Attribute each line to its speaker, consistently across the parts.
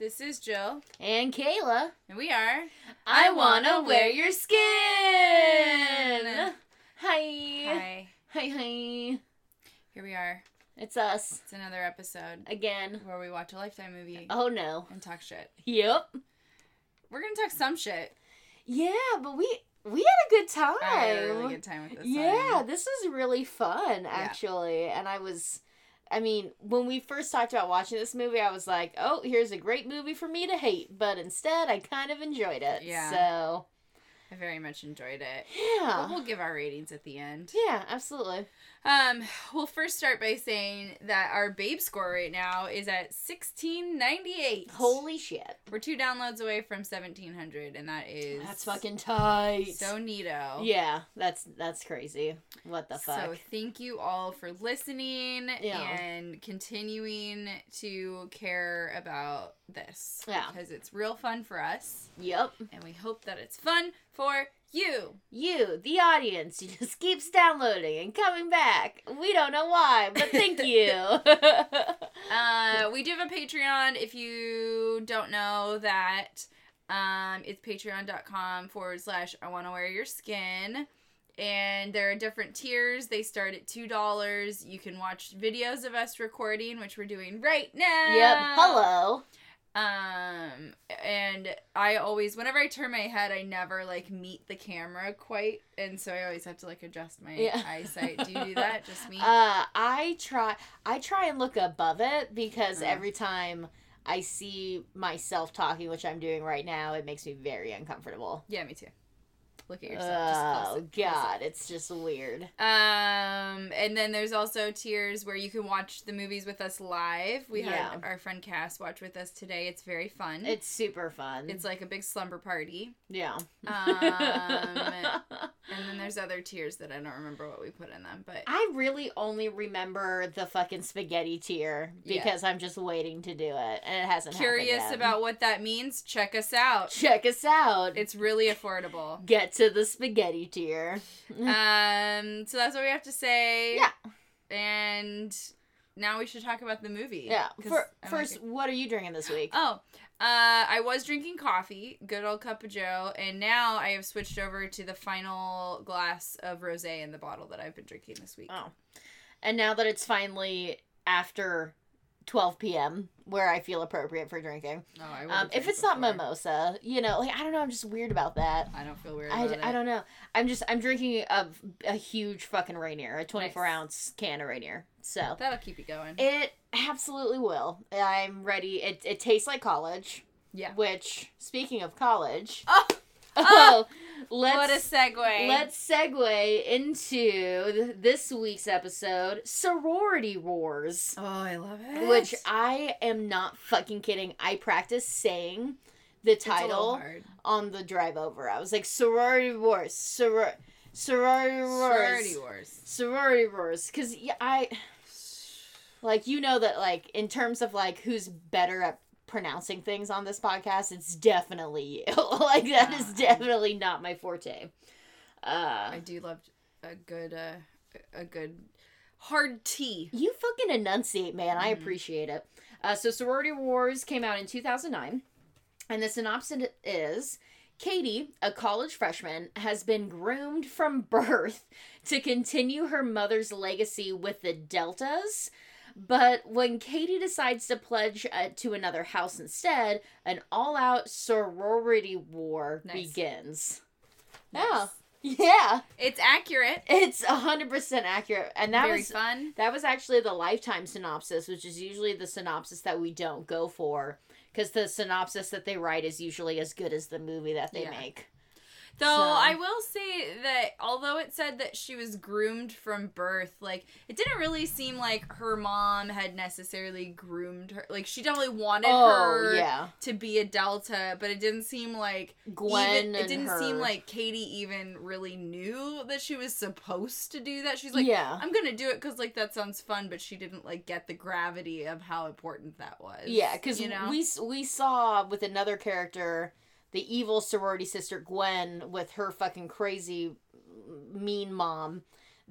Speaker 1: This is Jill,
Speaker 2: And Kayla.
Speaker 1: and we are.
Speaker 2: I wanna wear your skin. Hi.
Speaker 1: Hi.
Speaker 2: Hi, hi.
Speaker 1: Here we are.
Speaker 2: It's us
Speaker 1: It's another episode
Speaker 2: again.
Speaker 1: where we watch a Lifetime movie
Speaker 2: Oh no.
Speaker 1: and talk shit.
Speaker 2: Yep.
Speaker 1: We're gonna talk some shit.
Speaker 2: Yeah, but we we had a good time.
Speaker 1: I had a really good time with this.
Speaker 2: yeah,
Speaker 1: one.
Speaker 2: this was really fun actually, and I was. I mean, when we first talked about watching this movie, I was like, "Oh, here's a great movie for me to hate," but instead, I kind of enjoyed it.
Speaker 1: Yeah.
Speaker 2: So,
Speaker 1: I very much enjoyed it. But
Speaker 2: yeah.
Speaker 1: we'll give our ratings at the end.
Speaker 2: Yeah, absolutely.
Speaker 1: Um, we'll first start by saying that our babe score right now is at sixteen ninety eight.
Speaker 2: Holy shit.
Speaker 1: We're two downloads away from seventeen hundred, and that is
Speaker 2: That's fucking tight.
Speaker 1: so neato.
Speaker 2: Yeah, that's that's crazy. What the fuck?
Speaker 1: So thank you all for listening
Speaker 2: Yeah.
Speaker 1: and continuing to care about this.
Speaker 2: Yeah.
Speaker 1: Because it's real fun for us.
Speaker 2: yep.
Speaker 1: And we hope that it's fun for you.
Speaker 2: You, the audience, you just keeps downloading and coming back. We don't know why, but thank you.
Speaker 1: Uh, we do have a Patreon if you don't know that. Um, it's patreon.com forward slash I want to wear your skin. And there are different tiers. They start at $2. You can watch videos of us recording, which we're doing right now.
Speaker 2: yep. Hello.
Speaker 1: Um, and I always, whenever I turn my head, I never like meet the camera quite, and so I always have to like adjust my
Speaker 2: Yeah.
Speaker 1: eyesight. Do you do that? Just me?
Speaker 2: Uh, I try. I try and look above it because
Speaker 1: Uh.
Speaker 2: every time I see myself talking, which I'm doing right now, it makes me very uncomfortable.
Speaker 1: yeah, me too. Look at yourself. Just
Speaker 2: Oh
Speaker 1: it, close it.
Speaker 2: God, it's just weird.
Speaker 1: Um, and then there's also tiers where you can watch the movies with us live. We
Speaker 2: Yeah.
Speaker 1: had our friend Cass watch with us today. It's very fun.
Speaker 2: It's super fun.
Speaker 1: it's like a big slumber party.
Speaker 2: yeah.
Speaker 1: Um, And then there's other tiers that I don't remember what we put in them, but
Speaker 2: I really only remember the fucking spaghetti tier
Speaker 1: Yeah.
Speaker 2: because I'm just waiting to do it, and it hasn't.
Speaker 1: curious
Speaker 2: happened yet.
Speaker 1: about what that means, check us out.
Speaker 2: Check us out.
Speaker 1: It's really affordable.
Speaker 2: Get to the spaghetti tier.
Speaker 1: Um, so that's what we have to say.
Speaker 2: Yeah.
Speaker 1: And now we should talk about the movie.
Speaker 2: Yeah. For, first,
Speaker 1: like-
Speaker 2: what are you drinking this week?
Speaker 1: oh, uh, I was drinking coffee, good old cup of Joe, and now I have switched over to the final glass of rosé in the bottle that I've been drinking this week.
Speaker 2: Oh. And now that it's finally after 12 p.m., where I feel appropriate for drinking.
Speaker 1: Oh, I
Speaker 2: Um, if it's not mimosa, you know, like I don't know, I'm just weird about that.
Speaker 1: I don't feel weird
Speaker 2: I,
Speaker 1: about
Speaker 2: d- I
Speaker 1: it.
Speaker 2: don't know. I'm just I'm drinking a, a huge fucking Rainier, a 24
Speaker 1: Nice.
Speaker 2: ounce can of Rainier. So
Speaker 1: That'll keep you going.
Speaker 2: it absolutely will. I'm ready. It it tastes like college.
Speaker 1: yeah.
Speaker 2: Which speaking of college,
Speaker 1: Oh,
Speaker 2: oh, let's
Speaker 1: what a segue.
Speaker 2: let's segue into th- this week's episode, Sorority Wars.
Speaker 1: Oh, I love it.
Speaker 2: Which I am not fucking kidding. I practiced saying the
Speaker 1: It's a little
Speaker 2: title on the drive over. I was like sorority wars, soror, sorority wars,
Speaker 1: Sorority Wars.
Speaker 2: sorority wars. Because yeah, I like you know that like in terms of like who's better at pronouncing things on this podcast, it's definitely you. like that is
Speaker 1: Yeah.
Speaker 2: definitely not my forte. Uh,
Speaker 1: I do love a good uh a good hard tea.
Speaker 2: you fucking enunciate, man. I
Speaker 1: Mhm.
Speaker 2: appreciate it. Uh, so sorority wars came out in 2009, and the synopsis is. Katie, a college freshman, has been groomed from birth to continue her mother's legacy with the Deltas. But when Katie decides to pledge uh, to another house instead, an all out sorority war
Speaker 1: Nice.
Speaker 2: begins.
Speaker 1: Nice.
Speaker 2: Yeah. Yeah.
Speaker 1: It's accurate.
Speaker 2: It's 100% accurate. And that
Speaker 1: Very
Speaker 2: was
Speaker 1: fun.
Speaker 2: that was actually the lifetime synopsis, which is usually the synopsis that we don't go for because the synopsis that they write is usually as good as the movie that they
Speaker 1: Yeah.
Speaker 2: make.
Speaker 1: Though
Speaker 2: So-
Speaker 1: I will say that although it said that she was groomed from birth, like it didn't really seem like her mom had necessarily groomed her. Like she definitely wanted oh, her
Speaker 2: Oh, yeah.
Speaker 1: to be a Delta, but it didn't seem like
Speaker 2: Gwen
Speaker 1: even, it didn't
Speaker 2: her.
Speaker 1: seem like Katie even really knew that she was supposed to do that. She's like,
Speaker 2: yeah.
Speaker 1: I'm gonna do it because like that sounds fun, but she didn't like get the gravity of how important that was.
Speaker 2: Yeah, because
Speaker 1: you know,
Speaker 2: we we saw with another character, the evil sorority sister Gwen with her fucking crazy mean mom,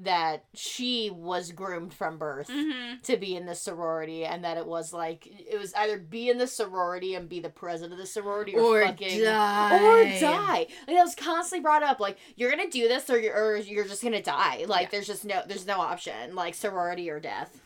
Speaker 2: that she was groomed from birth
Speaker 1: Mm-hmm.
Speaker 2: to be in the sorority and that it was like it was either be in the sorority and be the president of the sorority or,
Speaker 1: Or
Speaker 2: fucking
Speaker 1: die.
Speaker 2: or die. Like that was constantly brought up like you're going to do this or you're, or you're just going to die. Like
Speaker 1: Yeah.
Speaker 2: there's just no there's no option like sorority or death.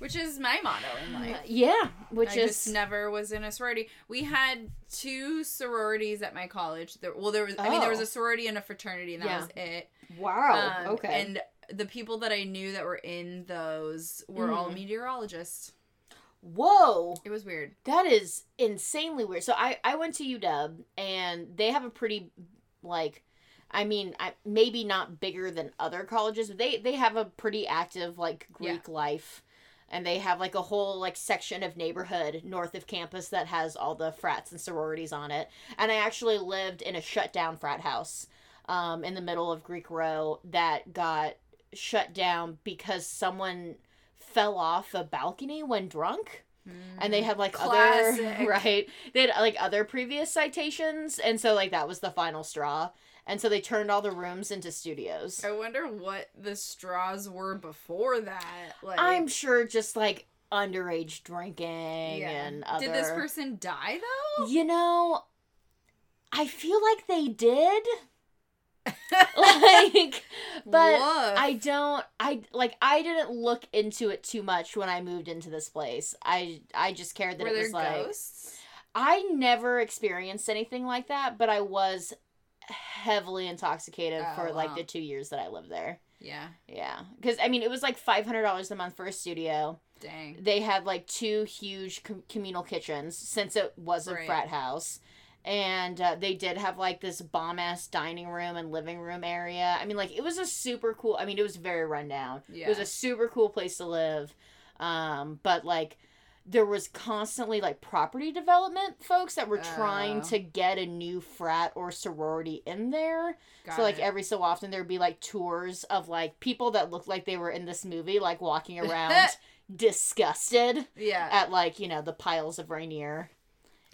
Speaker 1: Which is my motto in life.
Speaker 2: Uh, yeah, which
Speaker 1: I
Speaker 2: is
Speaker 1: just never was in a sorority. We had two sororities at my college. There, well, there was. I mean, there was
Speaker 2: Oh.
Speaker 1: a sorority and a fraternity, and that
Speaker 2: Yeah.
Speaker 1: was it.
Speaker 2: wow.
Speaker 1: Um,
Speaker 2: okay.
Speaker 1: And the people that I knew that were in those were all
Speaker 2: Mhm.
Speaker 1: meteorologists.
Speaker 2: Whoa.
Speaker 1: It was weird.
Speaker 2: That is insanely weird. So I I went to UW and they have a pretty like I mean, I maybe not bigger than other colleges, but they they have a pretty active like Greek life. And they have like a whole like section of neighborhood north of campus that has all the frats and sororities on it. And I actually lived in a shut down frat house um, in the middle of Greek Row that got shut down because someone fell off a balcony when drunk and they had like
Speaker 1: Classic.
Speaker 2: other right they had like other previous citations and so like that was the final straw and so they turned all the rooms into studios
Speaker 1: I wonder what the straws were before that. Like,
Speaker 2: i'm sure just like underage drinking and other
Speaker 1: Did this person die though?
Speaker 2: you know i feel like they did like but
Speaker 1: Woof.
Speaker 2: I don't I like I didn't look into it too much when I moved into this place. I I just cared that
Speaker 1: were
Speaker 2: it
Speaker 1: there
Speaker 2: was like
Speaker 1: ghosts?
Speaker 2: I never experienced anything like that, but I was heavily intoxicated
Speaker 1: Oh,
Speaker 2: for like
Speaker 1: wow.
Speaker 2: the 2 years that I lived there.
Speaker 1: Yeah.
Speaker 2: Yeah. Cuz I mean it was like $500 a month for a studio.
Speaker 1: Dang.
Speaker 2: They had like two huge com- communal kitchens since it was a
Speaker 1: Right.
Speaker 2: frat house. And uh, they did have like this bomb ass dining room and living room area. I mean, like it was a super cool. I mean, it was very rundown. Yeah. It was a super cool place to live. Um, but like there was constantly like property development folks that were trying
Speaker 1: Oh.
Speaker 2: to get a new frat or sorority in there.
Speaker 1: Got
Speaker 2: so like
Speaker 1: it.
Speaker 2: every so often there'd be like tours of like people that looked like they were in this movie, like walking around disgusted
Speaker 1: yeah.
Speaker 2: at like you know the piles of Rainier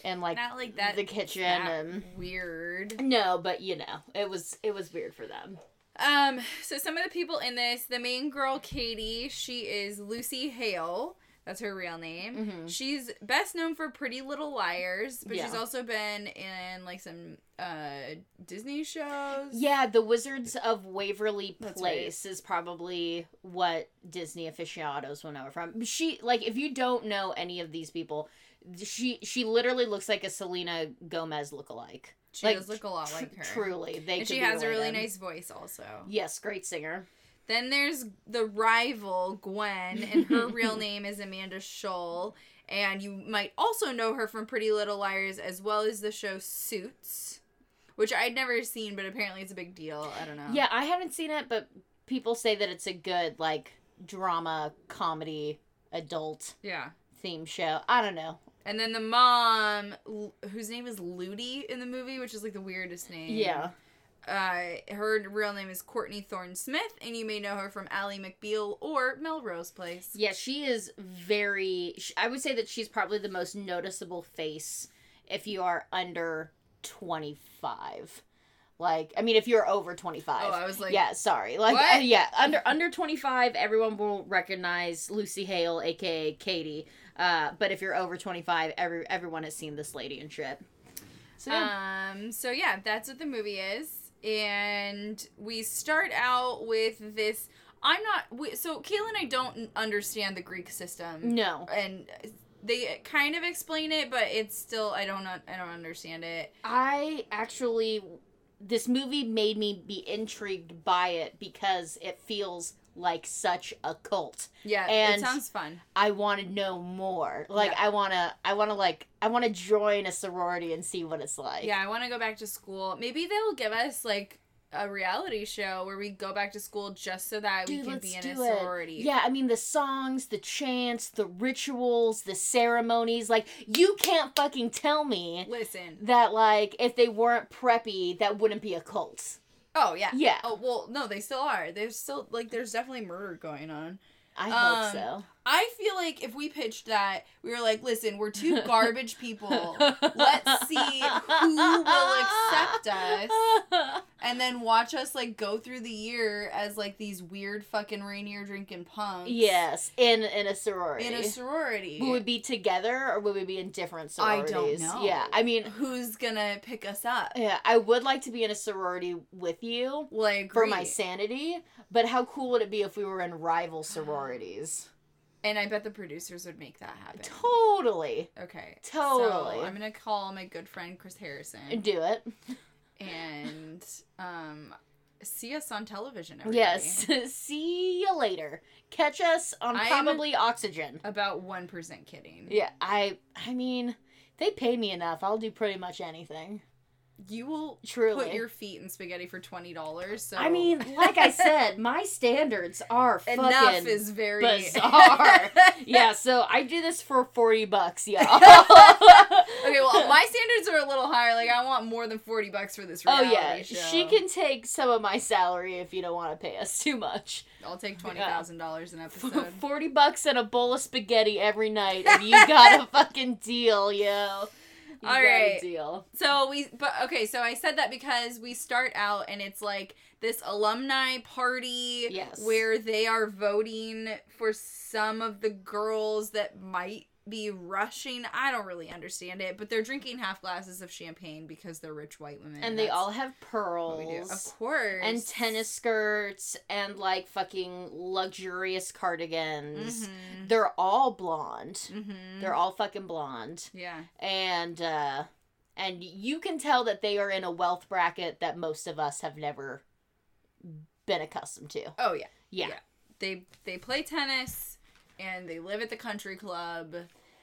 Speaker 2: and like
Speaker 1: Not like that.
Speaker 2: the kitchen and
Speaker 1: weird.
Speaker 2: no, but you know it was it was weird for them.
Speaker 1: Um, so some of the people in this, the main girl, Katie, she is Lucy Hale. That's her real name.
Speaker 2: Mhm.
Speaker 1: She's best known for Pretty Little Liars, but she's also been in like some uh Disney shows.
Speaker 2: Yeah, the Wizards of Waverly Place is probably what Disney aficionados will know her from. She like if you don't know any of these people, she she literally looks like a Selena Gomez lookalike.
Speaker 1: she
Speaker 2: like,
Speaker 1: does look a lot like her.
Speaker 2: Truly, they
Speaker 1: and she has a really nice voice also.
Speaker 2: Yes, great singer.
Speaker 1: Then there's the rival, Gwen, and her real name is Amanda Schull. And you might also know her from Pretty Little Liars as well as the show Suits, which I'd never seen, but apparently it's a big deal. I don't know.
Speaker 2: Yeah, I haven't seen it, but people say that it's a good like drama comedy adult
Speaker 1: Yeah.
Speaker 2: theme show. I don't know.
Speaker 1: And then the mom, whose name is Ludi in the movie, which is like the weirdest name.
Speaker 2: Yeah.
Speaker 1: Uh, her real name is Courtney Thorne Smith, and you may know her from Ally McBeal or Melrose Place.
Speaker 2: Yeah, she is very. I would say that she's probably the most noticeable face if you are under 25. Like, I mean, if you're over 25.
Speaker 1: Oh, I was like,
Speaker 2: yeah, sorry. Like, uh, yeah, under under 25, everyone will recognize Lucy Hale, aka Katie. Uh, but if you're over 25, every everyone has seen this lady and shit. So, yeah.
Speaker 1: Um, so yeah, that's what the movie is. And we start out with this. I'm not. We, so Kayla and I don't understand the Greek system,
Speaker 2: no.
Speaker 1: and they kind of explain it, but it's still I don't. I don't understand it.
Speaker 2: I actually this movie made me be intrigued by it because it feels like such a cult.
Speaker 1: Yeah,
Speaker 2: And-
Speaker 1: it sounds fun.
Speaker 2: I want to know more. Like
Speaker 1: Yeah.
Speaker 2: I want to I want to like I want to join a sorority and see what it's like.
Speaker 1: Yeah, I want to go back to school. Maybe they'll give us like a reality show where we go back to school just so that we can be in a
Speaker 2: it.
Speaker 1: sorority.
Speaker 2: Yeah, I mean the songs, the chants, the rituals, the ceremonies, like you can't fucking tell me
Speaker 1: Listen.
Speaker 2: that like if they weren't preppy that wouldn't be a cult.
Speaker 1: Oh yeah.
Speaker 2: Yeah.
Speaker 1: Oh well, no, they still are. There's still like there's definitely murder going on.
Speaker 2: I
Speaker 1: Um,
Speaker 2: hope so.
Speaker 1: I feel like if we pitched that, we were like, listen, we're two garbage people. Let's see who will accept us. And then watch us like go through the year as like these weird fucking Rainier drinking punks.
Speaker 2: Yes, in in a sorority.
Speaker 1: In a sorority.
Speaker 2: Would we be together or would we be in different sororities?
Speaker 1: I don't know.
Speaker 2: Yeah, I mean,
Speaker 1: who's gonna pick us up?
Speaker 2: yeah, I would like to be in a sorority with you
Speaker 1: Well, I
Speaker 2: for my sanity, but how cool would it be if we were in rival sororities?
Speaker 1: And I bet the producers would make that happen.
Speaker 2: Totally.
Speaker 1: Okay.
Speaker 2: Totally.
Speaker 1: So I'm gonna call my good friend Chris Harrison
Speaker 2: Do it.
Speaker 1: and um see us on television every
Speaker 2: Yes. See you later. Catch us on
Speaker 1: I'm-
Speaker 2: probably oxygen.
Speaker 1: About one percent kidding.
Speaker 2: Yeah, I I mean, they pay me enough. I'll do pretty much anything.
Speaker 1: You will
Speaker 2: Truly.
Speaker 1: put your feet in spaghetti for twenty dollars. So
Speaker 2: I mean, like I said, my standards are fucking
Speaker 1: enough is very
Speaker 2: bizarre. yeah, so I do this for 40 bucks, y'all.
Speaker 1: Okay, well, my standards are a little higher. Like, I want more than forty bucks for this
Speaker 2: Oh yeah,
Speaker 1: show.
Speaker 2: she can take some of my salary if you don't want to pay us too much.
Speaker 1: I'll take twenty thousand dollars an episode.
Speaker 2: 40 bucks and a bowl of spaghetti every night and you got a fucking deal, yo.
Speaker 1: All right.
Speaker 2: deal.
Speaker 1: So we, but okay, so I said that because we start out and it's like this alumni party
Speaker 2: Yes.
Speaker 1: where they are voting for some of the girls that might be rushing. I don't really understand it, but they're drinking half glasses of champagne because they're rich white women.
Speaker 2: And they all have pearls.
Speaker 1: Of course.
Speaker 2: and tennis skirts and like fucking luxurious cardigans.
Speaker 1: Mhm.
Speaker 2: They're all blonde.
Speaker 1: Mhm.
Speaker 2: They're all fucking blonde.
Speaker 1: yeah.
Speaker 2: And uh and you can tell that they are in a wealth bracket that most of us have never been accustomed to.
Speaker 1: Oh yeah.
Speaker 2: Yeah.
Speaker 1: Yeah. They they play tennis and they live at the country club.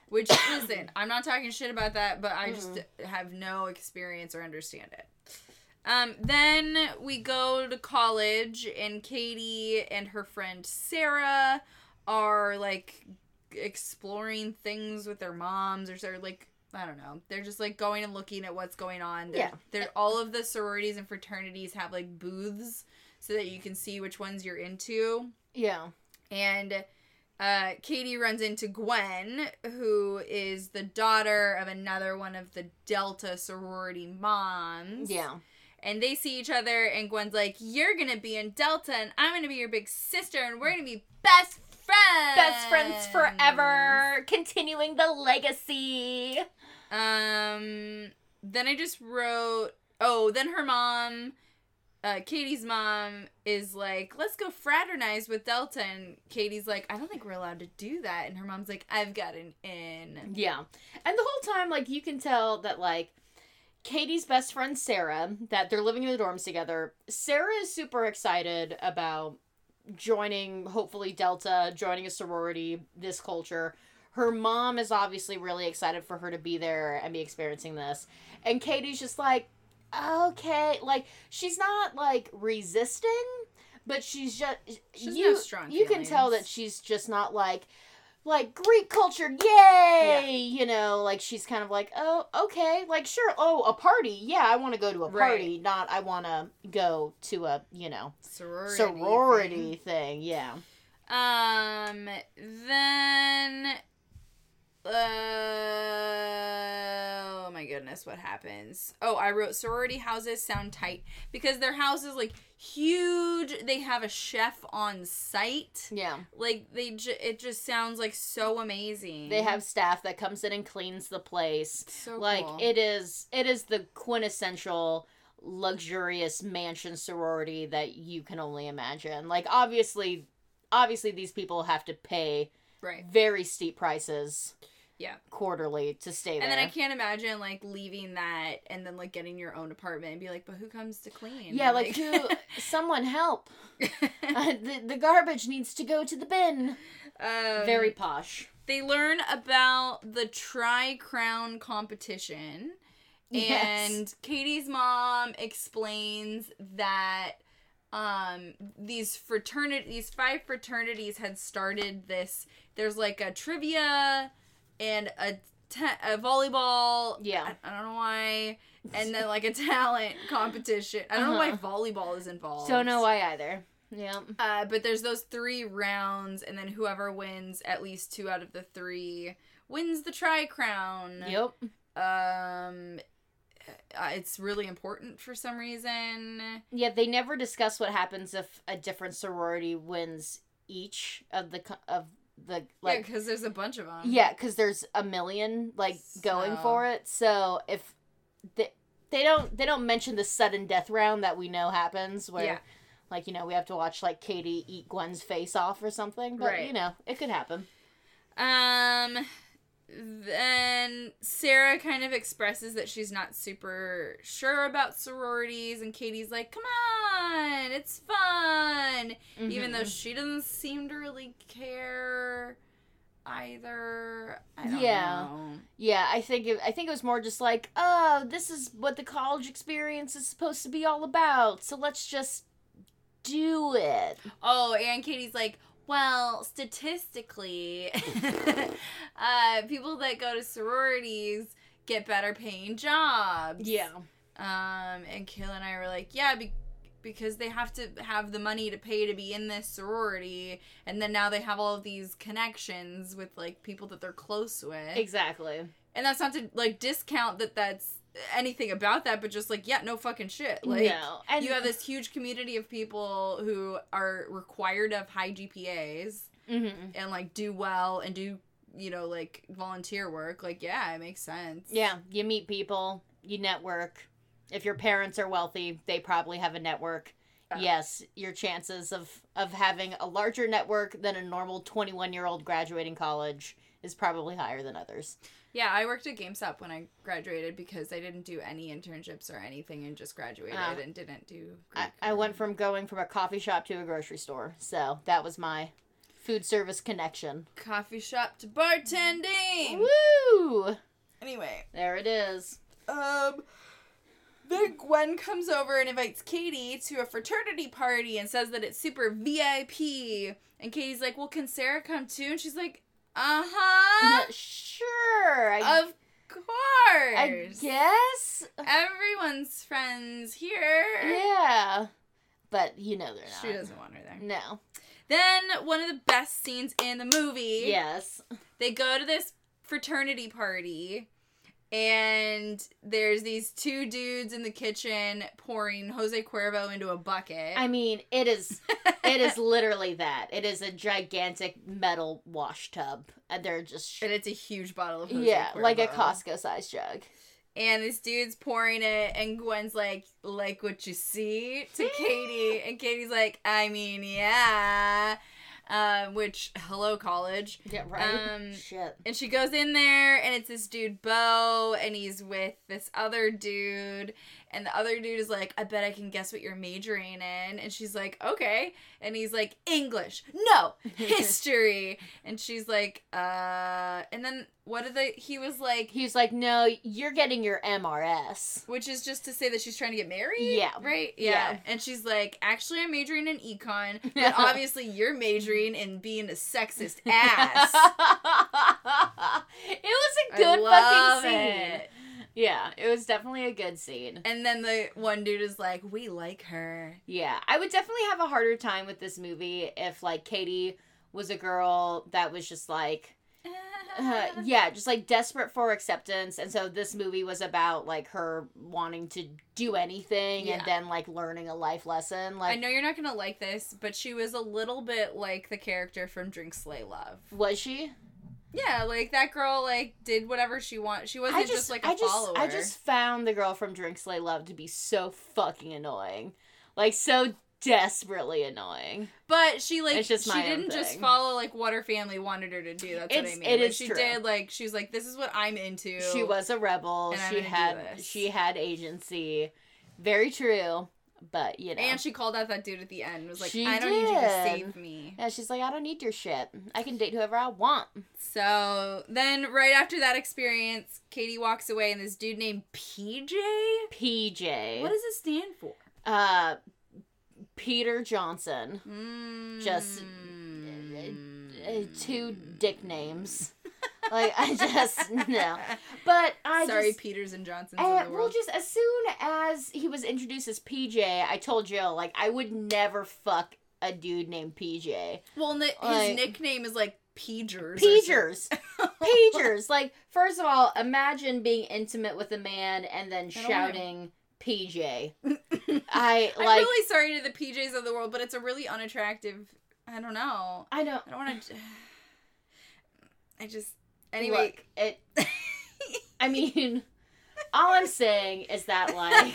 Speaker 1: Which listen, I'm not talking shit about that, but I just have no experience or understand it. Um, then we go to college, and Katie and her friend Sarah are like exploring things with their moms, or they're like I don't know. They're just like going and looking at what's going on. They're,
Speaker 2: Yeah.
Speaker 1: They're all of the sororities and fraternities have like booths so that you can see which ones you're into.
Speaker 2: Yeah.
Speaker 1: And uh, Katie runs into Gwen, who is the daughter of another one of the Delta sorority moms.
Speaker 2: Yeah.
Speaker 1: And they see each other, and Gwen's like, You're gonna be in Delta, and I'm gonna be your big sister, and we're gonna be best friends.
Speaker 2: Best friends forever, continuing the legacy.
Speaker 1: Um, then I just wrote, oh, then her mom, uh, Katie's mom is like, let's go fraternize with Delta. And Katie's like, I don't think we're allowed to do that. And her mom's like, I've got an in.
Speaker 2: Yeah. And the whole time, like, you can tell that, like, Katie's best friend Sarah, that they're living in the dorms together. Sarah is super excited about joining, hopefully, Delta, joining a sorority, this culture. Her mom is obviously really excited for her to be there and be experiencing this. And Katie's just like, okay. Like, she's not, like, resisting, but she's just.
Speaker 1: She doesn't
Speaker 2: you,
Speaker 1: strong
Speaker 2: You can tell that she's just not, like, like Greek culture, yay! You know, like she's kind of like, oh, okay, like sure, oh, a party, yeah, I want to go to a
Speaker 1: Right.
Speaker 2: party, not I want to go to a, you know,
Speaker 1: Sorority.
Speaker 2: sorority thing, yeah.
Speaker 1: Um, then. Uh, oh my goodness, what happens? Oh, I wrote sorority houses sound tight because their house is like huge. They have a chef on site.
Speaker 2: Yeah,
Speaker 1: Like they, ju- it just sounds like so amazing.
Speaker 2: they have staff that comes in and cleans the place.
Speaker 1: so
Speaker 2: like
Speaker 1: cool.
Speaker 2: it is, it is the quintessential luxurious mansion sorority that you can only imagine. Like obviously, obviously these people have to pay
Speaker 1: right.
Speaker 2: very steep prices.
Speaker 1: Yeah.
Speaker 2: quarterly to stay there.
Speaker 1: And then I can't imagine like leaving that and then like getting your own apartment and be like, but who comes to clean?
Speaker 2: Yeah, like who? Someone help! Uh, the the garbage needs to go to the bin.
Speaker 1: um,
Speaker 2: Very posh.
Speaker 1: They learn about the Tri Crown competition.
Speaker 2: Yes.
Speaker 1: And Katie's mom explains that um these fraternity these five fraternities had started this there's like a trivia and a te- a volleyball
Speaker 2: Yeah.
Speaker 1: I, I don't know why and then like a talent competition I don't know why volleyball is involved
Speaker 2: Don't know why either. Yeah.
Speaker 1: Uh, but there's those three rounds, and then whoever wins at least two out of the three wins the tri crown.
Speaker 2: Yep.
Speaker 1: Um, uh, it's really important for some reason.
Speaker 2: Yeah, they never discuss what happens if a different sorority wins each of the co- of the
Speaker 1: Like,
Speaker 2: like
Speaker 1: yeah, because there's a bunch of them.
Speaker 2: Yeah, because there's a million like going for it. So if they they don't they don't mention the sudden death round that we know happens where
Speaker 1: Yeah.
Speaker 2: like you know we have to watch like Katie eat Gwen's face off or something. But
Speaker 1: Right.
Speaker 2: you know it could happen.
Speaker 1: Um, then Sarah kind of expresses that she's not super sure about sororities, and Katie's like, "Come on, it's fun," even though
Speaker 2: Mhm.
Speaker 1: she doesn't seem to really care either. I don't
Speaker 2: Yeah.
Speaker 1: know.
Speaker 2: yeah, I think it, I think it was more just like oh this is what the college experience is supposed to be all about. So let's just do it.
Speaker 1: Oh, and Katie's like, well, statistically, uh, people that go to sororities get better paying jobs. Yeah. Um, and Kayla and I were like, yeah, be- because they have to have the money to pay to be in this sorority, and then now they have all of these connections with like people that they're close with.
Speaker 2: exactly.
Speaker 1: And that's not to like discount that that's anything about that, but just like, yeah, no fucking shit. Like,
Speaker 2: no, and
Speaker 1: you have this huge community of people who are required of high GPAs
Speaker 2: Mhm.
Speaker 1: and like do well and do you know like volunteer work. Like, yeah, it makes sense.
Speaker 2: Yeah, you meet people, you network. If your parents are wealthy, they probably have a network. Yes, your chances of of having a larger network than a normal 21-year-old graduating college is probably higher than others.
Speaker 1: Yeah, I worked at GameStop when I graduated because I didn't do any internships or anything and just graduated
Speaker 2: Ah.
Speaker 1: and didn't do.
Speaker 2: I, I went from going from a coffee shop to a grocery store. So, that was my food service connection.
Speaker 1: coffee shop to bartending.
Speaker 2: Woo!
Speaker 1: Anyway,
Speaker 2: There it is.
Speaker 1: um, then Gwen comes over and invites Katie to a fraternity party and says that it's super VIP. And Katie's like, "Well, can Sarah come too?" And she's like, "Uh huh,
Speaker 2: sure. I,
Speaker 1: of course.
Speaker 2: I guess.
Speaker 1: everyone's friends here."
Speaker 2: Yeah. But you know they're not.
Speaker 1: She doesn't want her there.
Speaker 2: No.
Speaker 1: Then one of the best scenes in the movie.
Speaker 2: Yes.
Speaker 1: They go to this fraternity party and there's these two dudes in the kitchen pouring Jose Cuervo into a bucket.
Speaker 2: I mean, it is it is literally that. It is a gigantic metal wash tub. And they're just
Speaker 1: and it's a huge bottle of Jose
Speaker 2: Yeah, like a
Speaker 1: Cuervo.
Speaker 2: Costco sized jug.
Speaker 1: And this dude's pouring it, and Gwen's like, like what you see to Katie. And Katie's like, I mean, yeah. Um, which, hello, college.
Speaker 2: Yeah,
Speaker 1: Um,
Speaker 2: Shit.
Speaker 1: And she goes in there, and it's this dude, Bo, and he's with this other dude. And the other dude is like, I bet I can guess what you're majoring in. And she's like, okay. And he's like, English. No, history. and she's like, uh. And then what did they. He was like,
Speaker 2: He's like, no, you're getting your MRS.
Speaker 1: which is just to say that she's trying to get married?
Speaker 2: Yeah.
Speaker 1: Right? Yeah.
Speaker 2: Yeah.
Speaker 1: And she's like, actually, I'm majoring in econ, but obviously you're majoring in being a sexist ass.
Speaker 2: it was a good fucking scene.
Speaker 1: it.
Speaker 2: Yeah, it was definitely a good scene.
Speaker 1: And then the one dude is like, we like her.
Speaker 2: Yeah, I would definitely have a harder time with this movie if like Katie was a girl that was just like uh, yeah, just like desperate for acceptance and so this movie was about like her wanting to do anything
Speaker 1: Yeah.
Speaker 2: and then like learning a life lesson Like I
Speaker 1: know you're not gonna like this, but she was a little bit like the character from Drink Slay Love.
Speaker 2: was she?
Speaker 1: Yeah, like that girl like did whatever she want. She wasn't
Speaker 2: I
Speaker 1: just,
Speaker 2: just,
Speaker 1: like a
Speaker 2: I just
Speaker 1: follower.
Speaker 2: I just found the girl from Drink Slay Love to be so fucking annoying. Like so desperately annoying.
Speaker 1: But she like
Speaker 2: It's
Speaker 1: she didn't just follow like what her family wanted her to do. That's what I mean.
Speaker 2: it
Speaker 1: Like,
Speaker 2: is
Speaker 1: she
Speaker 2: true.
Speaker 1: did like she was like, This is what I'm into.
Speaker 2: She was a rebel. She had she had agency. Very true. But you know.
Speaker 1: And she called out that dude at the end. Was like,
Speaker 2: She
Speaker 1: I don't need you to save me.
Speaker 2: yeah, she's like, I don't need your shit. I can date whoever I want.
Speaker 1: So then, right after that experience, Katie walks away, and this dude named PJ.
Speaker 2: PJ.
Speaker 1: What does it stand for?
Speaker 2: uh Peter Johnson.
Speaker 1: Mm.
Speaker 2: Just, Uh, two dick names. Like I just no. But I
Speaker 1: Sorry,
Speaker 2: just
Speaker 1: Peters and Johnsons
Speaker 2: Uh, well, just as soon as he was introduced as PJ, I told Jill like I would never fuck a dude named PJ.
Speaker 1: Well, the, his nickname is like Peegers. or
Speaker 2: Pagers. Pagers. Like, first of all, imagine being intimate with a man and then shouting PJ. I
Speaker 1: I'm
Speaker 2: like.
Speaker 1: really sorry to the PJs of the world, but it's a really unattractive. I don't know.
Speaker 2: I don't.
Speaker 1: I don't want to. I just. Anyway.
Speaker 2: Look, it. I mean, all I'm saying is that like.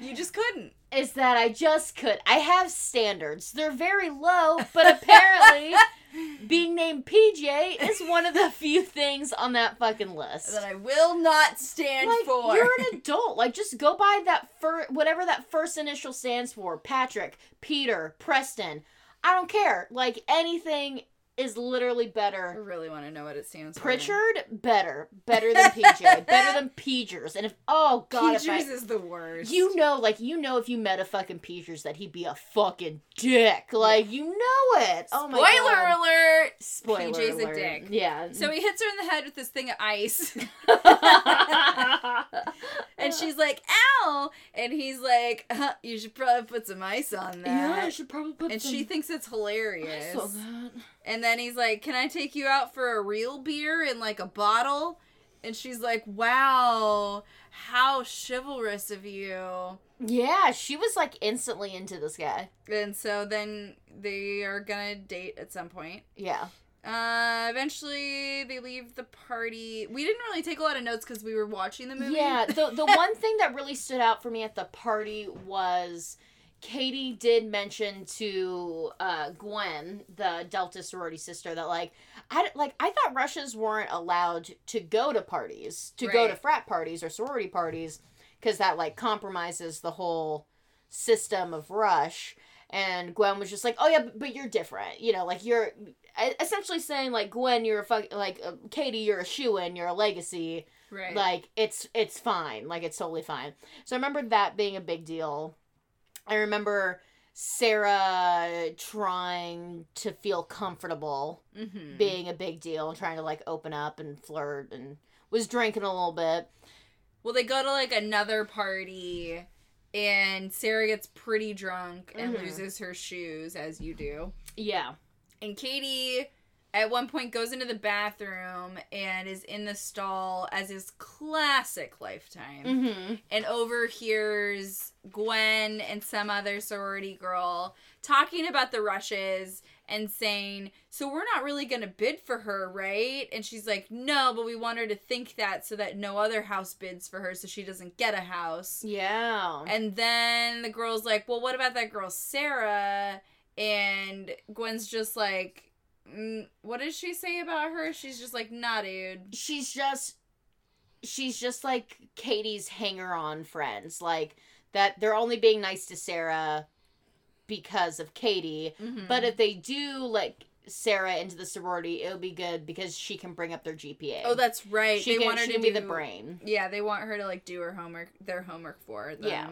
Speaker 1: you just couldn't.
Speaker 2: is that I just could. I have standards. They're very low, but apparently being named PJ is one of the few things on that fucking list.
Speaker 1: That I will not stand
Speaker 2: like
Speaker 1: for.
Speaker 2: you're an adult. Like just go by that fir- whatever that first initial stands for. Patrick, Peter, Preston. I don't care. Like anything is literally better.
Speaker 1: I really want to know what it stands for.
Speaker 2: Pritchard, better, better than PJ, better than Peegers. And if oh god,
Speaker 1: Peegers is the worst.
Speaker 2: you know, like you know, if you met a fucking Peegers, that he'd be a fucking dick. Like you know it. Oh my
Speaker 1: Spoiler
Speaker 2: god.
Speaker 1: alert!
Speaker 2: Spoiler
Speaker 1: PJ's a dick.
Speaker 2: Yeah.
Speaker 1: So he hits her in the head with this thing of ice. and she's like, ow! And he's like, huh, you should probably put some ice on that.
Speaker 2: yeah, I should probably put.
Speaker 1: and
Speaker 2: some-
Speaker 1: she thinks it's
Speaker 2: I
Speaker 1: hilarious. And then he's like, Can I take you out for a real beer in like a bottle? And she's like, Wow, how chivalrous of you.
Speaker 2: Yeah, she was like instantly into this guy.
Speaker 1: And so then they are gonna date at some point.
Speaker 2: Yeah.
Speaker 1: Uh, eventually they leave the party. We didn't really take a lot of notes because we were watching the movie.
Speaker 2: Yeah. The the one thing that really stood out for me at the party was Katie did mention to uh, Gwen, the Delta sorority sister, that like I like I thought Russians weren't allowed to go to parties, to go to frat parties or sorority parties, because that like compromises the whole system of Rush. And Gwen was just like, "Oh yeah, but, you're different. You know, like you're." Essentially saying like Gwen, you're a fuck like uh, Katie, you're a shoe in, you're a legacy,
Speaker 1: right.
Speaker 2: like it's it's fine like it's totally fine so i remember that being a big deal i remember sarah trying to feel comfortable
Speaker 1: mm-hmm.
Speaker 2: being a big deal and trying to like open up and flirt and was drinking a little bit
Speaker 1: Well, they go to like another party, and Sarah gets pretty drunk and
Speaker 2: Mhm.
Speaker 1: loses her shoes, as you do.
Speaker 2: yeah
Speaker 1: And Katie, at one point, goes into the bathroom and is in the stall, as is classic Lifetime,
Speaker 2: mm-hmm
Speaker 1: and overhears Gwen and some other sorority girl talking about the rushes and saying, So we're not really going to bid for her, right? And she's like, No, but we want her to think that so that no other house bids for her so she doesn't get a house.
Speaker 2: yeah
Speaker 1: And then the girl's like, Well, what about that girl, Sarah? And Gwen's just like, What does she say about her? She's just like, Nah, dude.
Speaker 2: she's just she's just like Katie's hanger on friends like that they're only being nice to Sarah because of Katie
Speaker 1: Mhm.
Speaker 2: but if they do like Sarah into the sorority it'll be good because she can bring up their GPA
Speaker 1: oh, that's right.
Speaker 2: she
Speaker 1: they
Speaker 2: can,
Speaker 1: want her to
Speaker 2: can be
Speaker 1: do
Speaker 2: the brain
Speaker 1: Yeah, they want her to like do her homework, their homework for them.
Speaker 2: Yeah.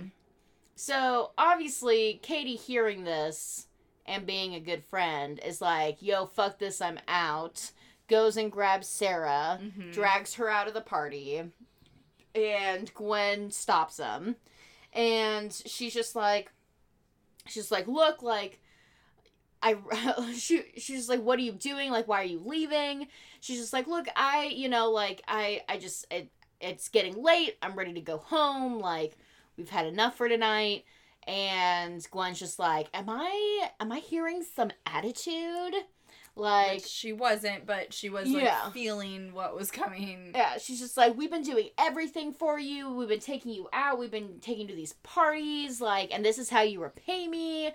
Speaker 2: so obviously Katie hearing this and being a good friend is like yo fuck this I'm out. Goes and grabs Sarah
Speaker 1: Mhm.
Speaker 2: drags her out of the party and Gwen stops him and she's just like she's like look like I she she's like what are you doing? Like why are you leaving? She's just like look I you know like I I just it, it's getting late. I'm ready to go home. Like we've had enough for tonight and Gwen's just like am I am I hearing some attitude like
Speaker 1: Which she wasn't, but she was like
Speaker 2: Yeah.
Speaker 1: feeling what was coming.
Speaker 2: Yeah, she's just like, we've been doing everything for you. We've been taking you out. We've been taking you to these parties. Like, and this is how you repay me.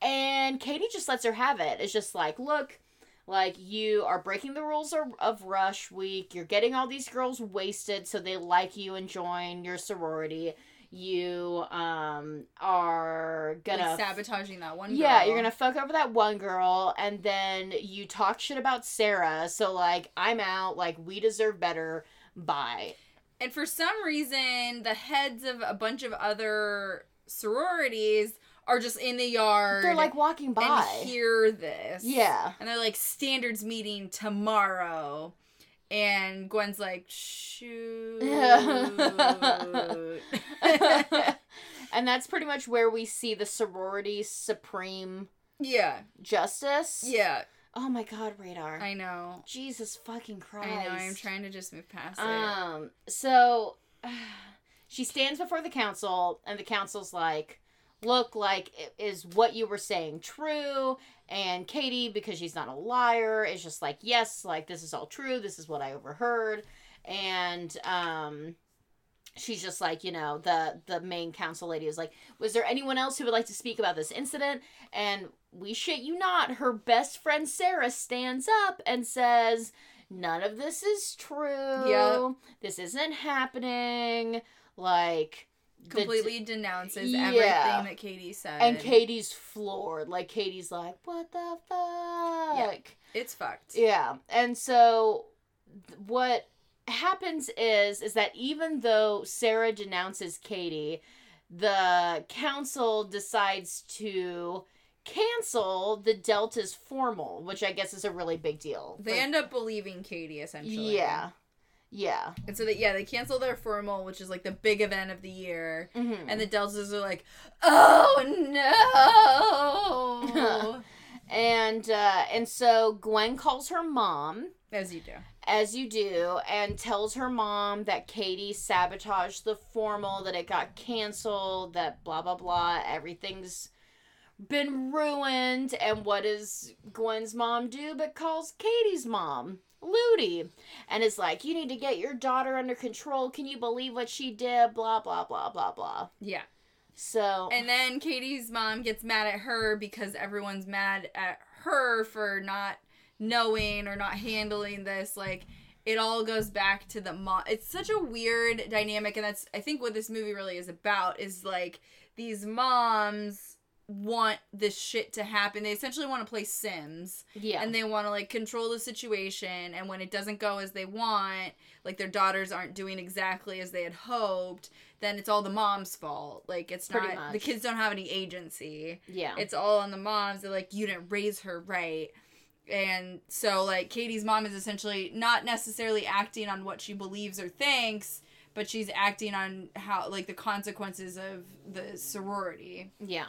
Speaker 2: And Katie just lets her have it. It's just like, look, like, you are breaking the rules of, of Rush Week. You're getting all these girls wasted so they like you and join your sorority. You um are gonna
Speaker 1: like sabotaging that one.
Speaker 2: yeah, you're gonna fuck over that one girl, and then you talk shit about Sarah. So like, I'm out. Like, we deserve better. Bye.
Speaker 1: And for some reason, the heads of a bunch of other sororities are just in the yard.
Speaker 2: They're like walking by.
Speaker 1: and hear this.
Speaker 2: Yeah.
Speaker 1: And they're like standards meeting tomorrow. And Gwen's like, shoot.
Speaker 2: And that's pretty much where we see the sorority supreme
Speaker 1: Yeah.
Speaker 2: justice.
Speaker 1: Yeah.
Speaker 2: Oh my god, radar.
Speaker 1: I know.
Speaker 2: Jesus fucking Christ.
Speaker 1: I know. I'm trying to just move past it.
Speaker 2: Um, so she stands before the council, and the council's like, "Look, like, is what you were saying true?" And Katie, because she's not a liar, is just like, "Yes, like this is all true. This is what I overheard." And um, she's just like, you know, the the main council lady is like, "Was there anyone else who would like to speak about this incident?" And we shit you not, her best friend Sarah stands up and says. None of this is true
Speaker 1: Yep.
Speaker 2: this isn't happening like
Speaker 1: Completely denounces
Speaker 2: Yeah.
Speaker 1: everything that Katie said.
Speaker 2: and katie's floored like katie's like what the fuck
Speaker 1: It's fucked.
Speaker 2: yeah and so th- what happens is is that even though sarah denounces katie the council decides to cancel the delta's formal which i guess is a really big deal
Speaker 1: They
Speaker 2: Like,
Speaker 1: end up believing Katie essentially.
Speaker 2: yeah yeah
Speaker 1: And so that yeah, they cancel their formal, which is like the big event of the year.
Speaker 2: Mhm.
Speaker 1: And the Deltas are like, oh no.
Speaker 2: And uh, and so Gwen calls her mom,
Speaker 1: As you do.
Speaker 2: as you do, and tells her mom that Katie sabotaged the formal, that it got canceled, that blah blah blah, everything's been ruined. And what does Gwen's mom do? But calls Katie's mom. Ludi and is like, You need to get your daughter under control. Can you believe what she did? Blah blah blah blah blah.
Speaker 1: Yeah.
Speaker 2: So
Speaker 1: And then Katie's mom gets mad at her because everyone's mad at her for not knowing or not handling this. Like, it all goes back to the mom. It's such a weird dynamic, and that's, I think, what this movie really is about is like these moms want this shit to happen. They essentially want to play Sims
Speaker 2: yeah.
Speaker 1: and they want to like control the situation and when it doesn't go as they want like their daughters aren't doing exactly as they had hoped then it's all the mom's fault like it's
Speaker 2: Pretty
Speaker 1: not the kids don't have any agency
Speaker 2: yeah.
Speaker 1: it's all on the moms they're like you didn't raise her right and so like katie's mom is essentially not necessarily acting on what she believes or thinks but she's acting on how like the consequences of the sorority
Speaker 2: yeah.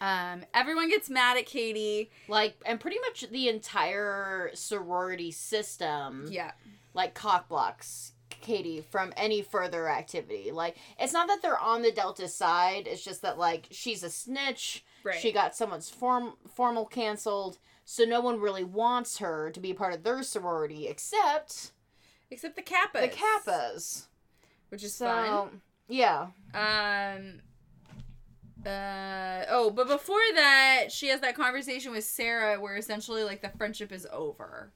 Speaker 1: Um everyone gets mad at katie.
Speaker 2: Like and pretty much the entire sorority system
Speaker 1: yeah.
Speaker 2: like cock blocks katie from any further activity. Like it's not that they're on the delta side it's just that like she's a snitch.
Speaker 1: Right.
Speaker 2: She got someone's form formal canceled so no one really wants her to be part of their sorority except
Speaker 1: except the kappas.
Speaker 2: the kappas.
Speaker 1: Which is
Speaker 2: so
Speaker 1: fun.
Speaker 2: yeah.
Speaker 1: Um. Uh oh, but before that, she has that conversation with Sarah where essentially like the friendship is over.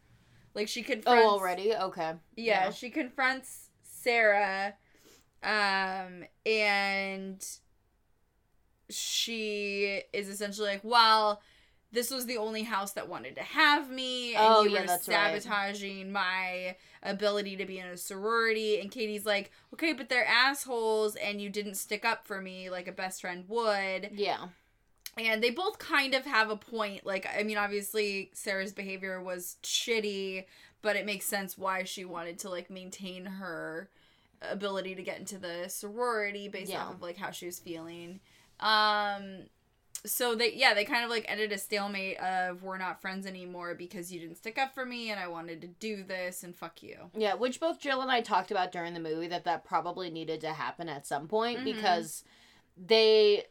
Speaker 1: Like she confronts.
Speaker 2: oh already okay
Speaker 1: Yeah,
Speaker 2: Yeah.
Speaker 1: she confronts Sarah, um, and she is essentially like, "Well, this was the only house that wanted to have me, and
Speaker 2: Oh,
Speaker 1: you
Speaker 2: yeah,
Speaker 1: were
Speaker 2: that's right.
Speaker 1: sabotaging my ability to be in a sorority." And Katie's like, "Okay, but they're assholes, and you didn't stick up for me like a best friend would."
Speaker 2: yeah
Speaker 1: And they both kind of have a point. Like, I mean, obviously Sarah's behavior was shitty, but it makes sense why she wanted to like maintain her ability to get into the sorority based
Speaker 2: Yeah.
Speaker 1: off of like how she was feeling. Um so they yeah, they kind of like ended a stalemate of we're not friends anymore because you didn't stick up for me and I wanted to do this and fuck you.
Speaker 2: Yeah, which both Jill and I talked about during the movie that that probably needed to happen at some point
Speaker 1: Mhm.
Speaker 2: because they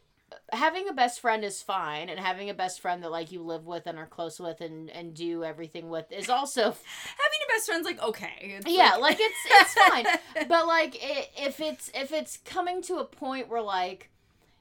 Speaker 2: having a best friend is fine and having a best friend that like you live with and are close with and and do everything with is also
Speaker 1: Having a best friend's like okay. It's
Speaker 2: yeah, like it's it's fine. But like i if it's if it's coming to a point where like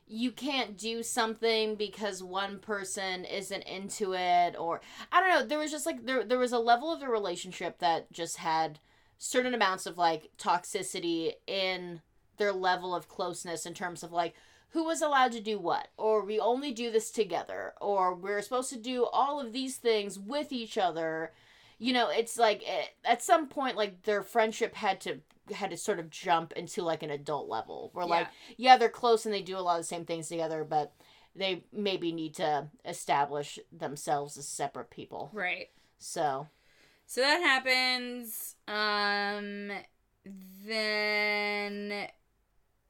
Speaker 2: you can't do something because one person isn't into it or I don't know, there was just like there there was a level of the relationship that just had certain amounts of like toxicity in their level of closeness in terms of like who was allowed to do what? Or we only do this together. Or we're supposed to do all of these things with each other. You know it's like eh, at some point like their friendship had to had to sort of jump into like an adult level where like yeah they're close and they do a lot of the same things together but they maybe need to establish themselves as separate people
Speaker 1: right.
Speaker 2: so
Speaker 1: So that happens. Um then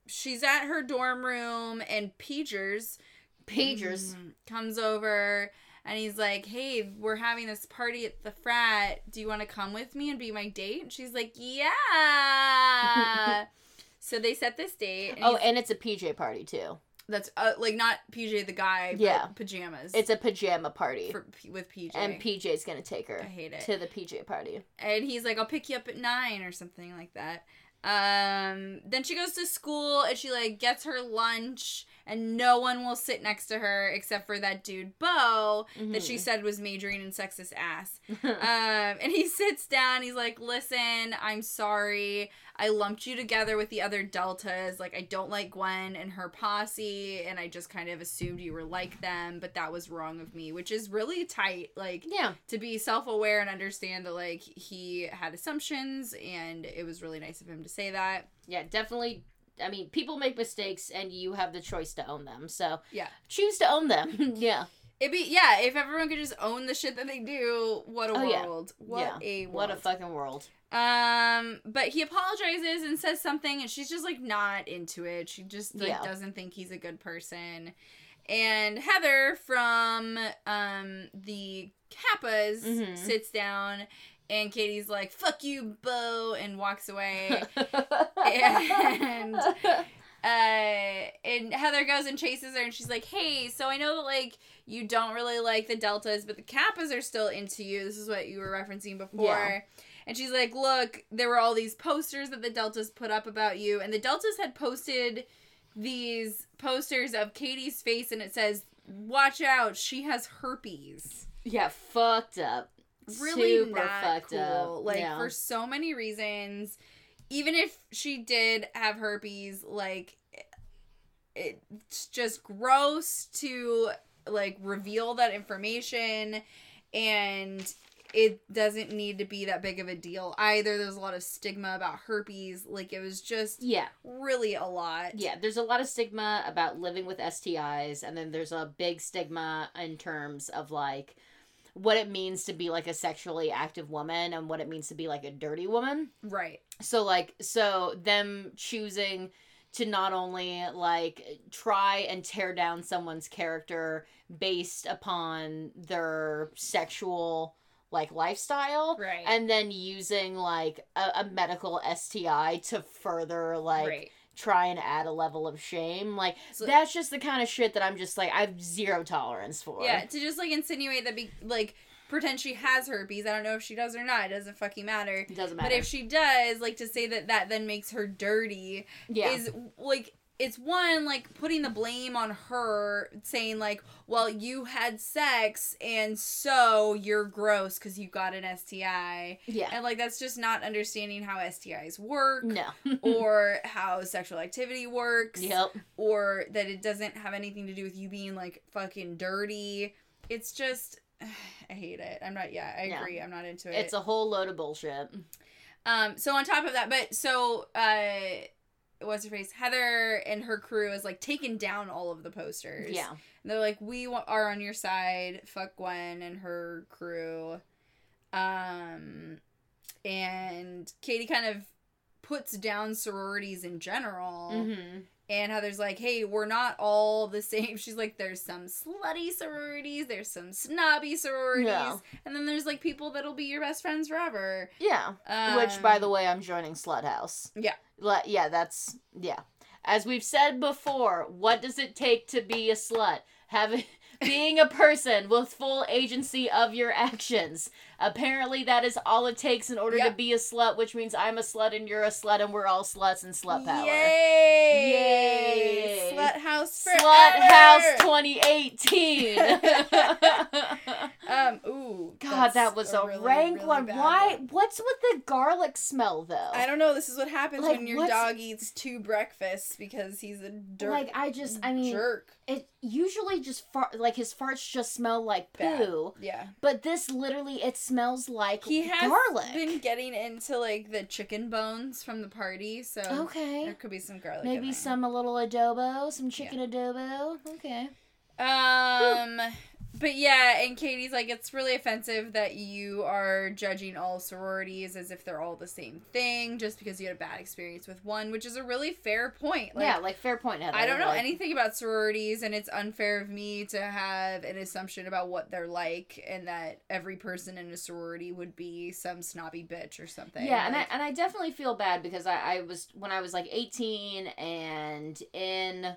Speaker 1: she's at her dorm room and Pagers
Speaker 2: Pagers.
Speaker 1: mm, comes over and he's like, "Hey, we're having this party at the frat. Do you want to come with me and be my date?" And she's like, "Yeah." so they set this date. And
Speaker 2: Oh, and it's a PJ party too.
Speaker 1: that's uh, like not PJ the guy, but
Speaker 2: Yeah.
Speaker 1: pajamas.
Speaker 2: It's a pajama party.
Speaker 1: for, with PJ.
Speaker 2: and PJ's gonna take her
Speaker 1: I hate it.
Speaker 2: to the PJ party.
Speaker 1: and he's like, "I'll pick you up at nine or something like that." Um, then she goes to school and she like gets her lunch, and no one will sit next to her except for that dude Bo that she
Speaker 2: Mhm.
Speaker 1: said was majoring in sexist ass. um, and he sits down. He's like, "Listen, I'm sorry. I lumped you together with the other deltas. Like, I don't like Gwen and her posse, and I just kind of assumed you were like them, but that was wrong of me, which is really tight. Like,
Speaker 2: yeah.
Speaker 1: to be self-aware and understand that like he had assumptions, and it was really nice of him to say that.
Speaker 2: Yeah, definitely. I mean, people make mistakes, and you have the choice to own them. So
Speaker 1: Yeah.
Speaker 2: choose to own them. yeah,
Speaker 1: It'd be yeah, if everyone could just own the shit that they do, what a
Speaker 2: Oh, yeah.
Speaker 1: world. What
Speaker 2: yeah.
Speaker 1: a world.
Speaker 2: What a fucking world.
Speaker 1: Um, but he apologizes and says something, and she's just like not into it. She just like
Speaker 2: Yeah.
Speaker 1: doesn't think he's a good person. And Heather from um the Kappas
Speaker 2: Mhm.
Speaker 1: sits down, and Katie's like "fuck you, Bo," and walks away. And- uh, and Heather goes and chases her, and she's like, "Hey, so I know that like you don't really like the deltas, but the kappas are still into you. This is what you were referencing before."
Speaker 2: Yeah.
Speaker 1: And she's like, "Look, there were all these posters that the deltas put up about you, and the deltas had posted these posters of Katie's face, and it says." Watch out, she has herpes.
Speaker 2: yeah, fucked up.
Speaker 1: Really
Speaker 2: Super
Speaker 1: not
Speaker 2: fucked
Speaker 1: cool.
Speaker 2: up.
Speaker 1: Like
Speaker 2: yeah.
Speaker 1: for so many reasons. Even if she did have herpes, like it's just gross to like reveal that information and it doesn't need to be that big of a deal either. There's a lot of stigma about herpes. Like it was just
Speaker 2: yeah.
Speaker 1: really a lot.
Speaker 2: Yeah, there's a lot of stigma about living with STIs, and then there's a big stigma in terms of like what it means to be like a sexually active woman and what it means to be like a dirty woman.
Speaker 1: Right.
Speaker 2: So like so them choosing to not only like try and tear down someone's character based upon their sexual like lifestyle
Speaker 1: Right.
Speaker 2: and then using like a, a medical STI to further like
Speaker 1: right.
Speaker 2: try and add a level of shame. Like
Speaker 1: So-
Speaker 2: that's just the kind of shit that I'm just like I have zero tolerance for.
Speaker 1: Yeah, to just like insinuate that be like pretend she has herpes. I don't know if she does or not. It doesn't fucking matter.
Speaker 2: It doesn't matter.
Speaker 1: But if she does, like to say that that then makes her dirty
Speaker 2: yeah.
Speaker 1: is like it's one like putting the blame on her saying like well you had sex and so you're gross because you got an sti
Speaker 2: yeah.
Speaker 1: and like that's just not understanding how stis work
Speaker 2: No.
Speaker 1: or how sexual activity works
Speaker 2: yep.
Speaker 1: or that it doesn't have anything to do with you being like fucking dirty. It's just I hate it. I'm not yeah, I
Speaker 2: No.
Speaker 1: agree. I'm not into it.
Speaker 2: It's a whole load of bullshit.
Speaker 1: um so on top of that, but so uh what's her face? Heather and her crew is like taking down all of the posters.
Speaker 2: Yeah.
Speaker 1: And they're like we are on your side. Fuck Gwen and her crew. Um and Katie kind of puts down sororities in general.
Speaker 2: Mm-hmm.
Speaker 1: And Heather's like, hey, we're not all the same. She's like, there's some slutty sororities, there's some snobby sororities,
Speaker 2: Yeah.
Speaker 1: and then there's like people that'll be your best friends forever.
Speaker 2: Yeah.
Speaker 1: Um,
Speaker 2: Which, by the way, I'm joining Slut House.
Speaker 1: Yeah.
Speaker 2: Le- yeah, that's yeah. As we've said before, what does it take to be a slut? Having being a person with full agency of your actions. Apparently, that is all it takes in order to be a slut, which means I'm a slut and you're a slut, and we're all sluts and slut power.
Speaker 1: Yay!
Speaker 2: Yay!
Speaker 1: Slut house forever!
Speaker 2: Slut House 2018.
Speaker 1: Um, ooh.
Speaker 2: God, that was a,
Speaker 1: really,
Speaker 2: rank
Speaker 1: really
Speaker 2: one. Why?
Speaker 1: one.
Speaker 2: What's with the garlic smell though?
Speaker 1: I don't know. This is what happens
Speaker 2: Like,
Speaker 1: when your
Speaker 2: what's-
Speaker 1: dog eats two breakfasts because he's a dirt
Speaker 2: like I just, I mean,
Speaker 1: jerk.
Speaker 2: it usually just fart like his farts just smell like
Speaker 1: Bad.
Speaker 2: poo.
Speaker 1: Yeah.
Speaker 2: But this literally, it smells like
Speaker 1: He has
Speaker 2: garlic.
Speaker 1: been getting into like the chicken bones from the party, so
Speaker 2: okay.
Speaker 1: there could be some garlic.
Speaker 2: Maybe some a little adobo, some chicken adobo. Okay.
Speaker 1: Um, but yeah, and Katie's like, it's really offensive that you are judging all sororities as if they're all the same thing just because you had a bad experience with one, which is a really fair point.
Speaker 2: yeah, like fair point. Heather.
Speaker 1: I don't know
Speaker 2: Like,
Speaker 1: anything about sororities, and it's unfair of me to have an assumption about what they're like, and that every person in a sorority would be some snobby bitch or something.
Speaker 2: Yeah, and I and I definitely feel bad because I, I was when I was like eighteen and in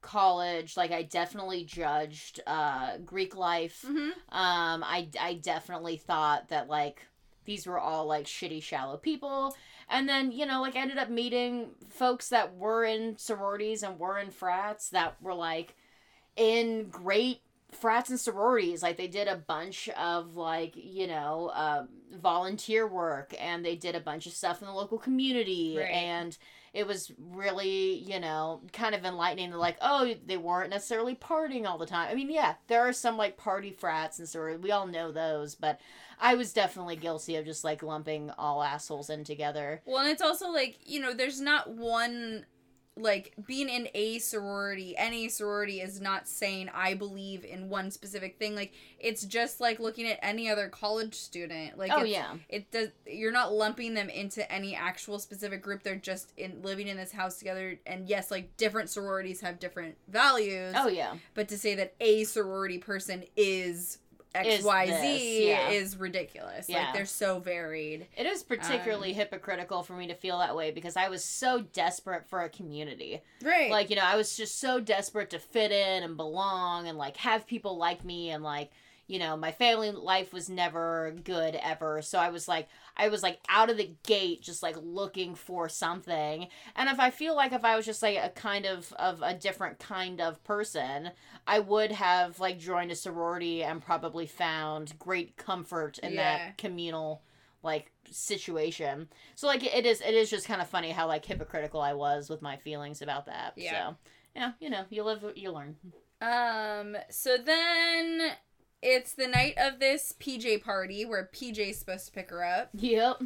Speaker 2: college, like I definitely judged uh Greek life.
Speaker 1: Mhm.
Speaker 2: Um, I I definitely thought that like these were all like shitty, shallow people. And then, you know, like I ended up meeting folks that were in sororities and were in frats that were like in great frats and sororities. Like they did a bunch of like, you know, um, volunteer work and they did a bunch of stuff in the local community.
Speaker 1: Right.
Speaker 2: And it was really, you know, kind of enlightening like, oh, they weren't necessarily partying all the time. I mean, yeah, there are some like party frats and sororities. We all know those, but I was definitely guilty of just like lumping all assholes in together.
Speaker 1: Well, and it's also like, you know, there's not one like being in a sorority, any sorority is not saying I believe in one specific thing. Like it's just like looking at any other college student. Like
Speaker 2: oh yeah.
Speaker 1: it does you're not lumping them into any actual specific group. They're just in living in this house together and yes, like different sororities have different values.
Speaker 2: Oh yeah.
Speaker 1: But to say that a sorority person is
Speaker 2: Is
Speaker 1: XYZ
Speaker 2: this, yeah.
Speaker 1: is ridiculous.
Speaker 2: Yeah.
Speaker 1: Like they're so varied.
Speaker 2: It is particularly um, hypocritical for me to feel that way because I was so desperate for a community.
Speaker 1: Right.
Speaker 2: Like, you know, I was just so desperate to fit in and belong and like have people like me and like, you know, my family life was never good ever. So I was like I was like out of the gate just like looking for something. And if I feel like if I was just like a kind of of a different kind of person, I would have like joined a sorority and probably found great comfort in
Speaker 1: Yeah.
Speaker 2: that communal like situation. So like it is it is just kind of funny how like hypocritical I was with my feelings about that.
Speaker 1: Yeah.
Speaker 2: So yeah, you know, you live you learn.
Speaker 1: Um, so then it's the night of this PJ party where PJ's supposed to pick her up.
Speaker 2: Yep.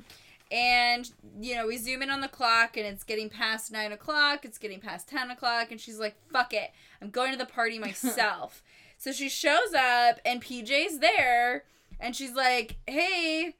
Speaker 1: And, you know, we zoom in on the clock and it's getting past 9 o'clock, it's getting past 10 o'clock, and she's like, fuck it, I'm going to the party myself. so she shows up and PJ's there and she's like, hey,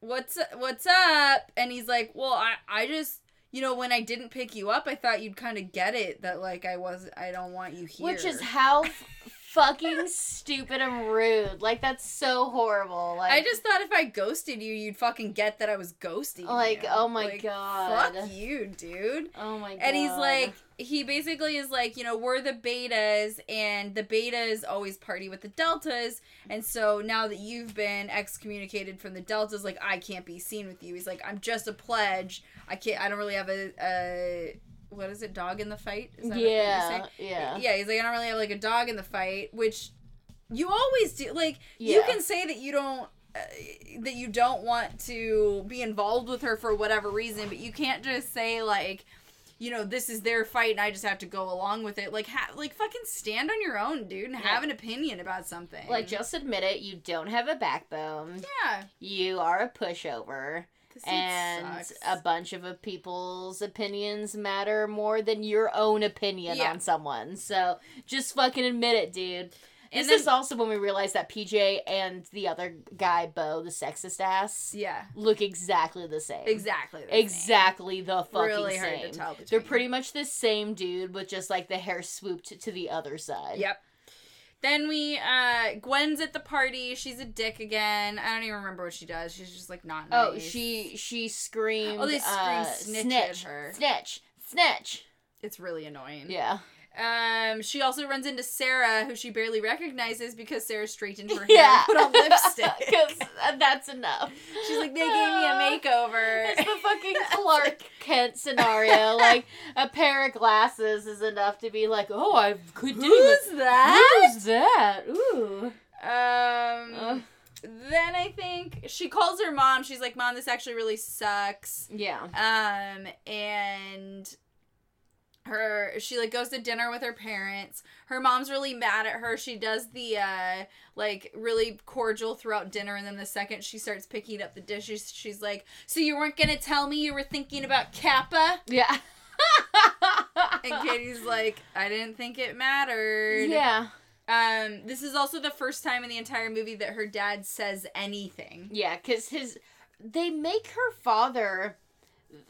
Speaker 1: what's what's up? And he's like, well, I, I just. You know, when I didn't pick you up, I thought you'd kind of get it that like I was I don't want you here.
Speaker 2: Which is how fucking stupid and rude. Like that's so horrible. Like
Speaker 1: I just thought if I ghosted you, you'd fucking get that I was ghosting
Speaker 2: Like,
Speaker 1: you.
Speaker 2: oh my
Speaker 1: Like,
Speaker 2: God.
Speaker 1: Fuck you, dude.
Speaker 2: Oh my god.
Speaker 1: And he's like, he basically is like, you know, we're the betas, and the betas always party with the deltas, and so now that you've been excommunicated from the deltas, like I can't be seen with you. He's like, I'm just a pledge. I can't. I don't really have a. a what is it? Dog in the fight? Is that
Speaker 2: Yeah, yeah.
Speaker 1: Yeah, he's like, I don't really have like a dog in the fight, which you always do. Like, you can say that you don't. Uh, that you don't want to be involved with her for whatever reason, but you can't just say like, you know, this is their fight and I just have to go along with it. Like, ha- like fucking stand on your own, dude, and have an opinion about something.
Speaker 2: Like just admit it, you don't have a backbone.
Speaker 1: yeah,
Speaker 2: You are a pushover. And
Speaker 1: sucks.
Speaker 2: a bunch of people's opinions matter more than your own opinion
Speaker 1: Yeah.
Speaker 2: on someone. So just fucking admit it, dude.
Speaker 1: And
Speaker 2: this
Speaker 1: then-
Speaker 2: is also when we realized that PJ and the other guy, Bo, the sexist ass,
Speaker 1: yeah,
Speaker 2: look exactly the same.
Speaker 1: exactly, the same.
Speaker 2: Exactly the fucking
Speaker 1: Really
Speaker 2: same. They're pretty much the same dude with just like the hair swooped to the other side.
Speaker 1: Yep. Then we, uh, Gwen's at the party. She's a dick again. I don't even remember what she does. She's just like not nice.
Speaker 2: Oh, she she screamed.
Speaker 1: Oh, they scream
Speaker 2: uh,
Speaker 1: snitch
Speaker 2: snitch,
Speaker 1: at her.
Speaker 2: snitch, snitch.
Speaker 1: It's really annoying.
Speaker 2: Yeah.
Speaker 1: Um, she also runs into Sarah, who she barely recognizes because Sarah straightened her hair
Speaker 2: Yeah.
Speaker 1: and put on lipstick.
Speaker 2: Because that's enough.
Speaker 1: She's like, they gave me a makeover.
Speaker 2: It's the fucking Clark Kent scenario. Like a pair of glasses is enough to be like, oh, I could do
Speaker 1: Who's that?
Speaker 2: Who's that? Ooh.
Speaker 1: Um.
Speaker 2: Ugh.
Speaker 1: Then I think she calls her mom. She's like, "Mom, this actually really sucks."
Speaker 2: Yeah.
Speaker 1: Um, and her she like goes to dinner with her parents. Her mom's really mad at her. She does the uh like really cordial throughout dinner and then the second she starts picking up the dishes, she's like, "So you weren't going to tell me you were thinking about Kappa?"
Speaker 2: Yeah.
Speaker 1: And Katie's like, "I didn't think it mattered."
Speaker 2: yeah.
Speaker 1: Um, this is also the first time in the entire movie that her dad says anything.
Speaker 2: Yeah, because his they make her father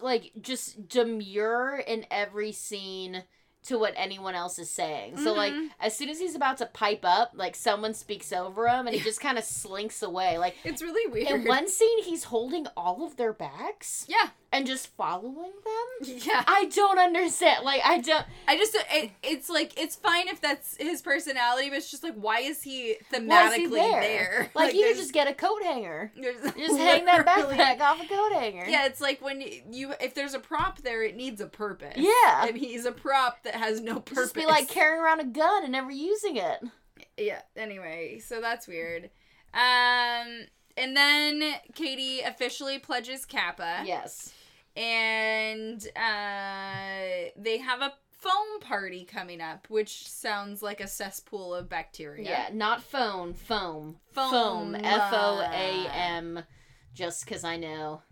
Speaker 2: like just demure in every scene to what anyone else is saying. So like
Speaker 1: Mhm.
Speaker 2: as soon as he's about to pipe up, like someone speaks over him and he just kind of slinks away. Like
Speaker 1: It's really weird.
Speaker 2: in one scene he's holding all of their bags
Speaker 1: yeah,
Speaker 2: and just following them.
Speaker 1: yeah.
Speaker 2: I don't understand. Like I don't
Speaker 1: I just it, it's like it's fine if that's his personality, but it's just like why is he thematically
Speaker 2: is he
Speaker 1: there?
Speaker 2: there? Like, you could just get a coat hanger. Just hang that backpack off a coat hanger.
Speaker 1: Yeah, it's like when you, you if there's a prop there, it needs a purpose.
Speaker 2: Yeah.
Speaker 1: and he's a prop that has no purpose.
Speaker 2: Just be like carrying around a gun and never using it.
Speaker 1: yeah. Anyway, so that's weird. Um, and then Katie officially pledges Kappa.
Speaker 2: Yes.
Speaker 1: And uh, they have a foam party coming up, which sounds like a cesspool of bacteria.
Speaker 2: Yeah, not phone, foam.
Speaker 1: Foam.
Speaker 2: Foam. F O A M. Just because I know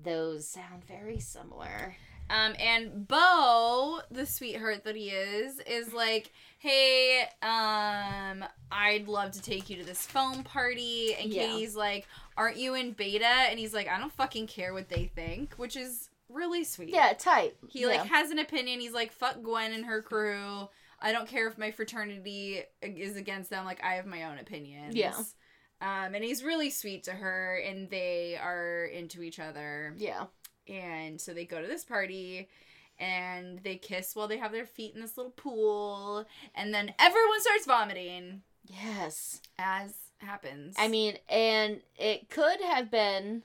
Speaker 2: those sound very similar.
Speaker 1: Um, and Bo, the sweetheart that he is, is like, "Hey, um, I'd love to take you to this foam party." And
Speaker 2: Yeah.
Speaker 1: Katie's like, "Aren't you in beta?" And he's like, "I don't fucking care what they think," which is really sweet.
Speaker 2: Yeah, tight.
Speaker 1: He
Speaker 2: yeah.
Speaker 1: like has an opinion. He's like, "Fuck Gwen and her crew." I don't care if my fraternity is against them. Like I have my own opinions.
Speaker 2: Yeah.
Speaker 1: Um, and he's really sweet to her, and they are into each other.
Speaker 2: Yeah.
Speaker 1: And so they go to this party, and they kiss while they have their feet in this little pool, and then everyone starts vomiting,
Speaker 2: Yes.
Speaker 1: as happens.
Speaker 2: I mean, and it could have been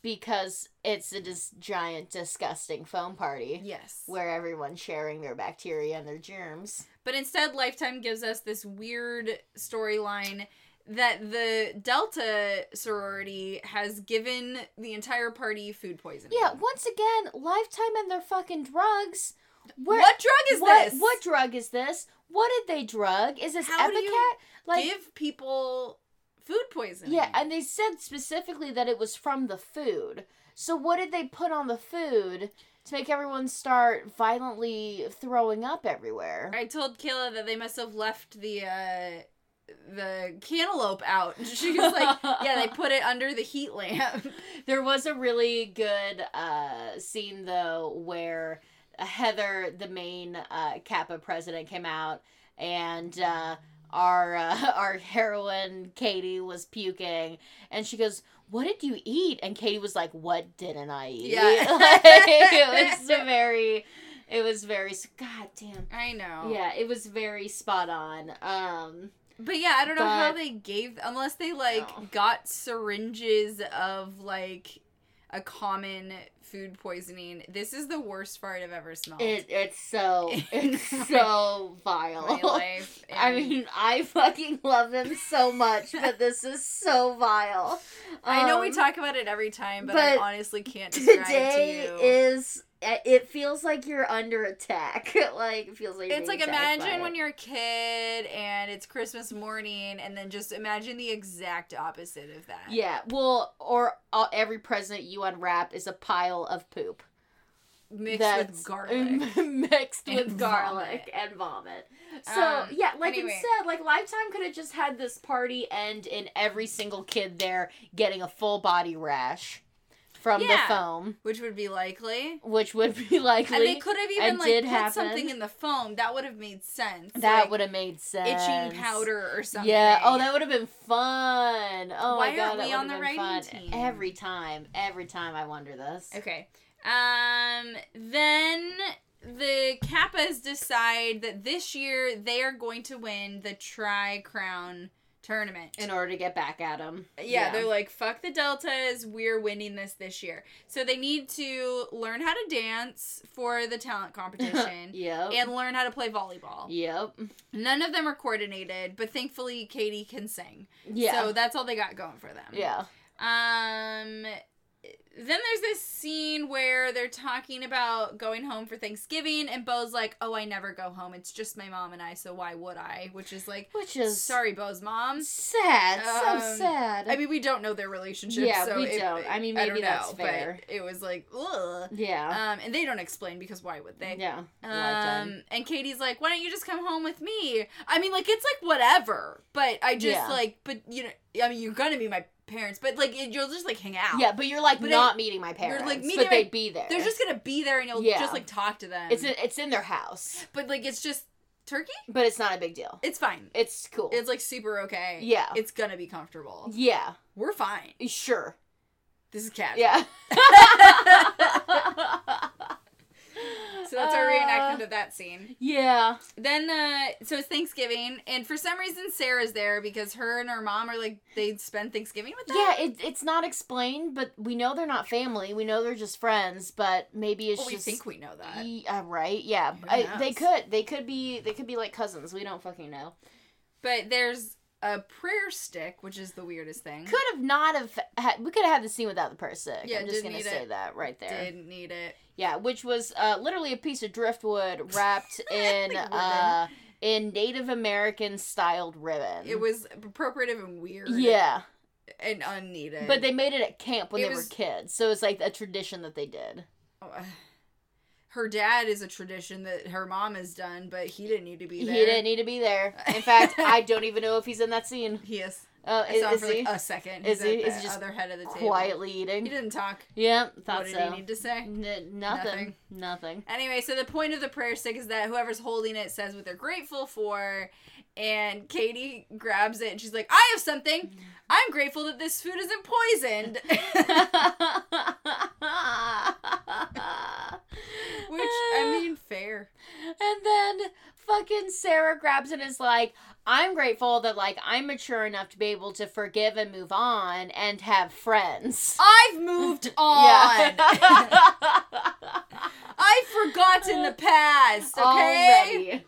Speaker 2: because it's a dis- giant, disgusting foam party
Speaker 1: yes.
Speaker 2: where everyone's sharing their bacteria and their germs.
Speaker 1: But instead, Lifetime gives us this weird storyline that the Delta sorority has given the entire party food poisoning.
Speaker 2: Yeah, once again, Lifetime and their fucking drugs. Where,
Speaker 1: what drug is
Speaker 2: what,
Speaker 1: this?
Speaker 2: What drug is this? What did they drug? Is this
Speaker 1: How Ipecac?
Speaker 2: like,
Speaker 1: give people food poisoning?
Speaker 2: yeah, and they said specifically that it was from the food. So what did they put on the food to make everyone start violently throwing up everywhere?
Speaker 1: I told Kayla that they must have left the uh the cantaloupe out. She was like, "Yeah, they put it under the heat lamp."
Speaker 2: There was a really good uh, scene though where Heather, the main uh, Kappa president, came out and uh, our uh, our heroine Katie was puking, and she goes, "What did you eat?" And Katie was like, "What didn't I eat?"
Speaker 1: Yeah.
Speaker 2: Like, it was very, it was very. God damn.
Speaker 1: I know.
Speaker 2: Yeah, it was very spot on. Um,
Speaker 1: But yeah, I don't know how they gave unless they like
Speaker 2: No.
Speaker 1: got syringes of like a common food poisoning. This is the worst fart I've ever smelled.
Speaker 2: it it's so it's so vile.
Speaker 1: my life.
Speaker 2: I mean, I fucking love them so much, but this is so vile.
Speaker 1: I know we
Speaker 2: Um,
Speaker 1: talk about it every time, but, I honestly can't describe
Speaker 2: Today
Speaker 1: to you.
Speaker 2: is. It feels like you're under attack. like it feels like you're
Speaker 1: it's like imagine when
Speaker 2: it.
Speaker 1: you're a kid and it's Christmas morning, and then just imagine the exact opposite of that.
Speaker 2: Yeah, well, or uh, every present you unwrap is a pile of poop
Speaker 1: mixed
Speaker 2: that's
Speaker 1: with garlic.
Speaker 2: mixed
Speaker 1: And
Speaker 2: with garlic
Speaker 1: vomit.
Speaker 2: and vomit. So
Speaker 1: Um,
Speaker 2: yeah, like
Speaker 1: anyway.
Speaker 2: instead, like Lifetime could have just had this party end in every single kid there getting a full body rash from the
Speaker 1: Yeah.
Speaker 2: foam,
Speaker 1: which would be likely.
Speaker 2: which would be likely.
Speaker 1: And they could have even like put
Speaker 2: happen.
Speaker 1: something in the foam that would have made sense.
Speaker 2: that
Speaker 1: like
Speaker 2: would have made sense.
Speaker 1: itching powder or something.
Speaker 2: Yeah. Oh, that would have been fun. Oh
Speaker 1: Why
Speaker 2: my god, that
Speaker 1: on
Speaker 2: have
Speaker 1: the
Speaker 2: been fun.
Speaker 1: team?
Speaker 2: Every time, every time I wonder this.
Speaker 1: Okay. Um. Then the Kappas decide that this year they are going to win the Tri Crown tournament.
Speaker 2: In order to get back at him.
Speaker 1: yeah, they're like, fuck the Deltas, we're winning this this year. So they need to learn how to dance for the talent competition
Speaker 2: yep.
Speaker 1: and learn how to play volleyball.
Speaker 2: Yep.
Speaker 1: None of them are coordinated, but thankfully Katie can sing.
Speaker 2: Yeah.
Speaker 1: So that's all they got going for them.
Speaker 2: yeah.
Speaker 1: Um then there's this scene where they're talking about going home for Thanksgiving, and Bo's like, "Oh, I never go home. It's just my mom and I. So why would I?" Which is like,
Speaker 2: Which is
Speaker 1: sorry, Bo's mom.
Speaker 2: sad.
Speaker 1: Um,
Speaker 2: so sad.
Speaker 1: I mean, we don't know their relationship.
Speaker 2: Yeah,
Speaker 1: so
Speaker 2: we
Speaker 1: it-
Speaker 2: don't. I mean,
Speaker 1: I
Speaker 2: maybe
Speaker 1: don't
Speaker 2: that's
Speaker 1: know,
Speaker 2: fair.
Speaker 1: But it was like, ugh.
Speaker 2: yeah.
Speaker 1: Um, and they don't explain because why would they?
Speaker 2: yeah.
Speaker 1: Um, and Katie's like, why don't you just come home with me? I mean, like, it's like whatever, but I just
Speaker 2: Yeah.
Speaker 1: like, but you know, I mean, you're gonna be my parents, but like, it, you'll just like hang out.
Speaker 2: Yeah, but you're like
Speaker 1: But
Speaker 2: not meeting my parents.
Speaker 1: like, meeting
Speaker 2: but they'd be there.
Speaker 1: They're just gonna be there and you'll
Speaker 2: Yeah.
Speaker 1: just like talk to them.
Speaker 2: it's in, it's in their house,
Speaker 1: but like, it's just turkey.
Speaker 2: but it's not a big deal.
Speaker 1: It's fine.
Speaker 2: It's cool.
Speaker 1: It's like super okay.
Speaker 2: Yeah.
Speaker 1: It's gonna be comfortable.
Speaker 2: yeah,
Speaker 1: We're fine.
Speaker 2: sure.
Speaker 1: This is cat.
Speaker 2: Yeah.
Speaker 1: So that's our
Speaker 2: Uh,
Speaker 1: reenactment of that scene.
Speaker 2: Yeah.
Speaker 1: Then, uh, so it's Thanksgiving, and for some reason Sarah's there because her and her mom are like they spend Thanksgiving with them.
Speaker 2: Yeah, it, it's not explained, but we know they're not family. We know they're just friends, but maybe it's
Speaker 1: Well, we
Speaker 2: just
Speaker 1: think we know that.
Speaker 2: Ye- uh, right? Yeah, I, they could. They could be. They could be like cousins. We don't fucking know.
Speaker 1: But there's a prayer stick, which is the weirdest thing.
Speaker 2: Could have not have. Had, we could have had the scene without the prayer stick.
Speaker 1: Yeah,
Speaker 2: I'm just gonna say
Speaker 1: it.
Speaker 2: that right there.
Speaker 1: Didn't need it.
Speaker 2: Yeah, which was uh, literally a piece of driftwood wrapped in uh, in Native American styled ribbon.
Speaker 1: It was appropriative and weird.
Speaker 2: yeah,
Speaker 1: And unneeded.
Speaker 2: but they made it at camp when
Speaker 1: It
Speaker 2: they
Speaker 1: was-
Speaker 2: were kids, so it's like a tradition that they did.
Speaker 1: Oh, uh, her dad is a tradition that her mom has done, but he didn't need to be there.
Speaker 2: He didn't need to be there. In fact, I don't even know if he's in that scene.
Speaker 1: He is.
Speaker 2: Uh,
Speaker 1: I
Speaker 2: is,
Speaker 1: saw him
Speaker 2: is
Speaker 1: for
Speaker 2: he
Speaker 1: a second.
Speaker 2: Is
Speaker 1: He's
Speaker 2: he? Is
Speaker 1: the
Speaker 2: he just
Speaker 1: other head of the table.
Speaker 2: quietly eating?
Speaker 1: He didn't talk.
Speaker 2: Yeah, thought
Speaker 1: what did he need to say?
Speaker 2: N- nothing.
Speaker 1: Nothing.
Speaker 2: Nothing.
Speaker 1: Anyway, so the point of the prayer stick is that whoever's holding it says what they're grateful for, and Katie grabs it and she's like, "I have something. I'm grateful that this food isn't poisoned." Which I mean, fair.
Speaker 2: And then fucking Sarah grabs it and is like, I'm grateful that like I'm mature enough to be able to forgive and move on and have friends.
Speaker 1: I've moved on. I've forgotten the past. Okay.
Speaker 2: Already.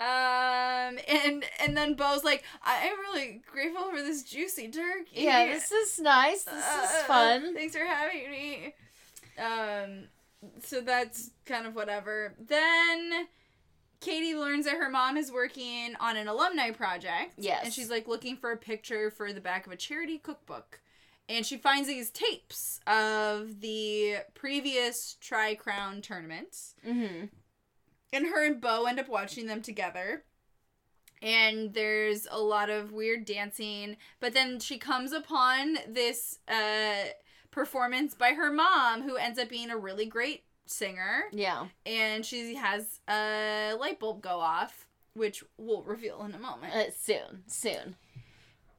Speaker 1: Um, and and then Bo's like, I'm really grateful for this juicy turkey.
Speaker 2: Yeah, this is nice. This is
Speaker 1: Uh,
Speaker 2: fun.
Speaker 1: Thanks for having me. Um, so that's kind of whatever. Then Katie learns that her mom is working on an alumni project.
Speaker 2: Yes.
Speaker 1: And she's like looking for a picture for the back of a charity cookbook. And she finds these tapes of the previous Tri Crown tournaments.
Speaker 2: Mm-hmm.
Speaker 1: And her and Bo end up watching them together. And there's a lot of weird dancing. But then she comes upon this uh, performance by her mom, who ends up being a really great singer.
Speaker 2: Yeah.
Speaker 1: And she has a light bulb go off, which we'll reveal in a moment.
Speaker 2: Uh, soon. Soon.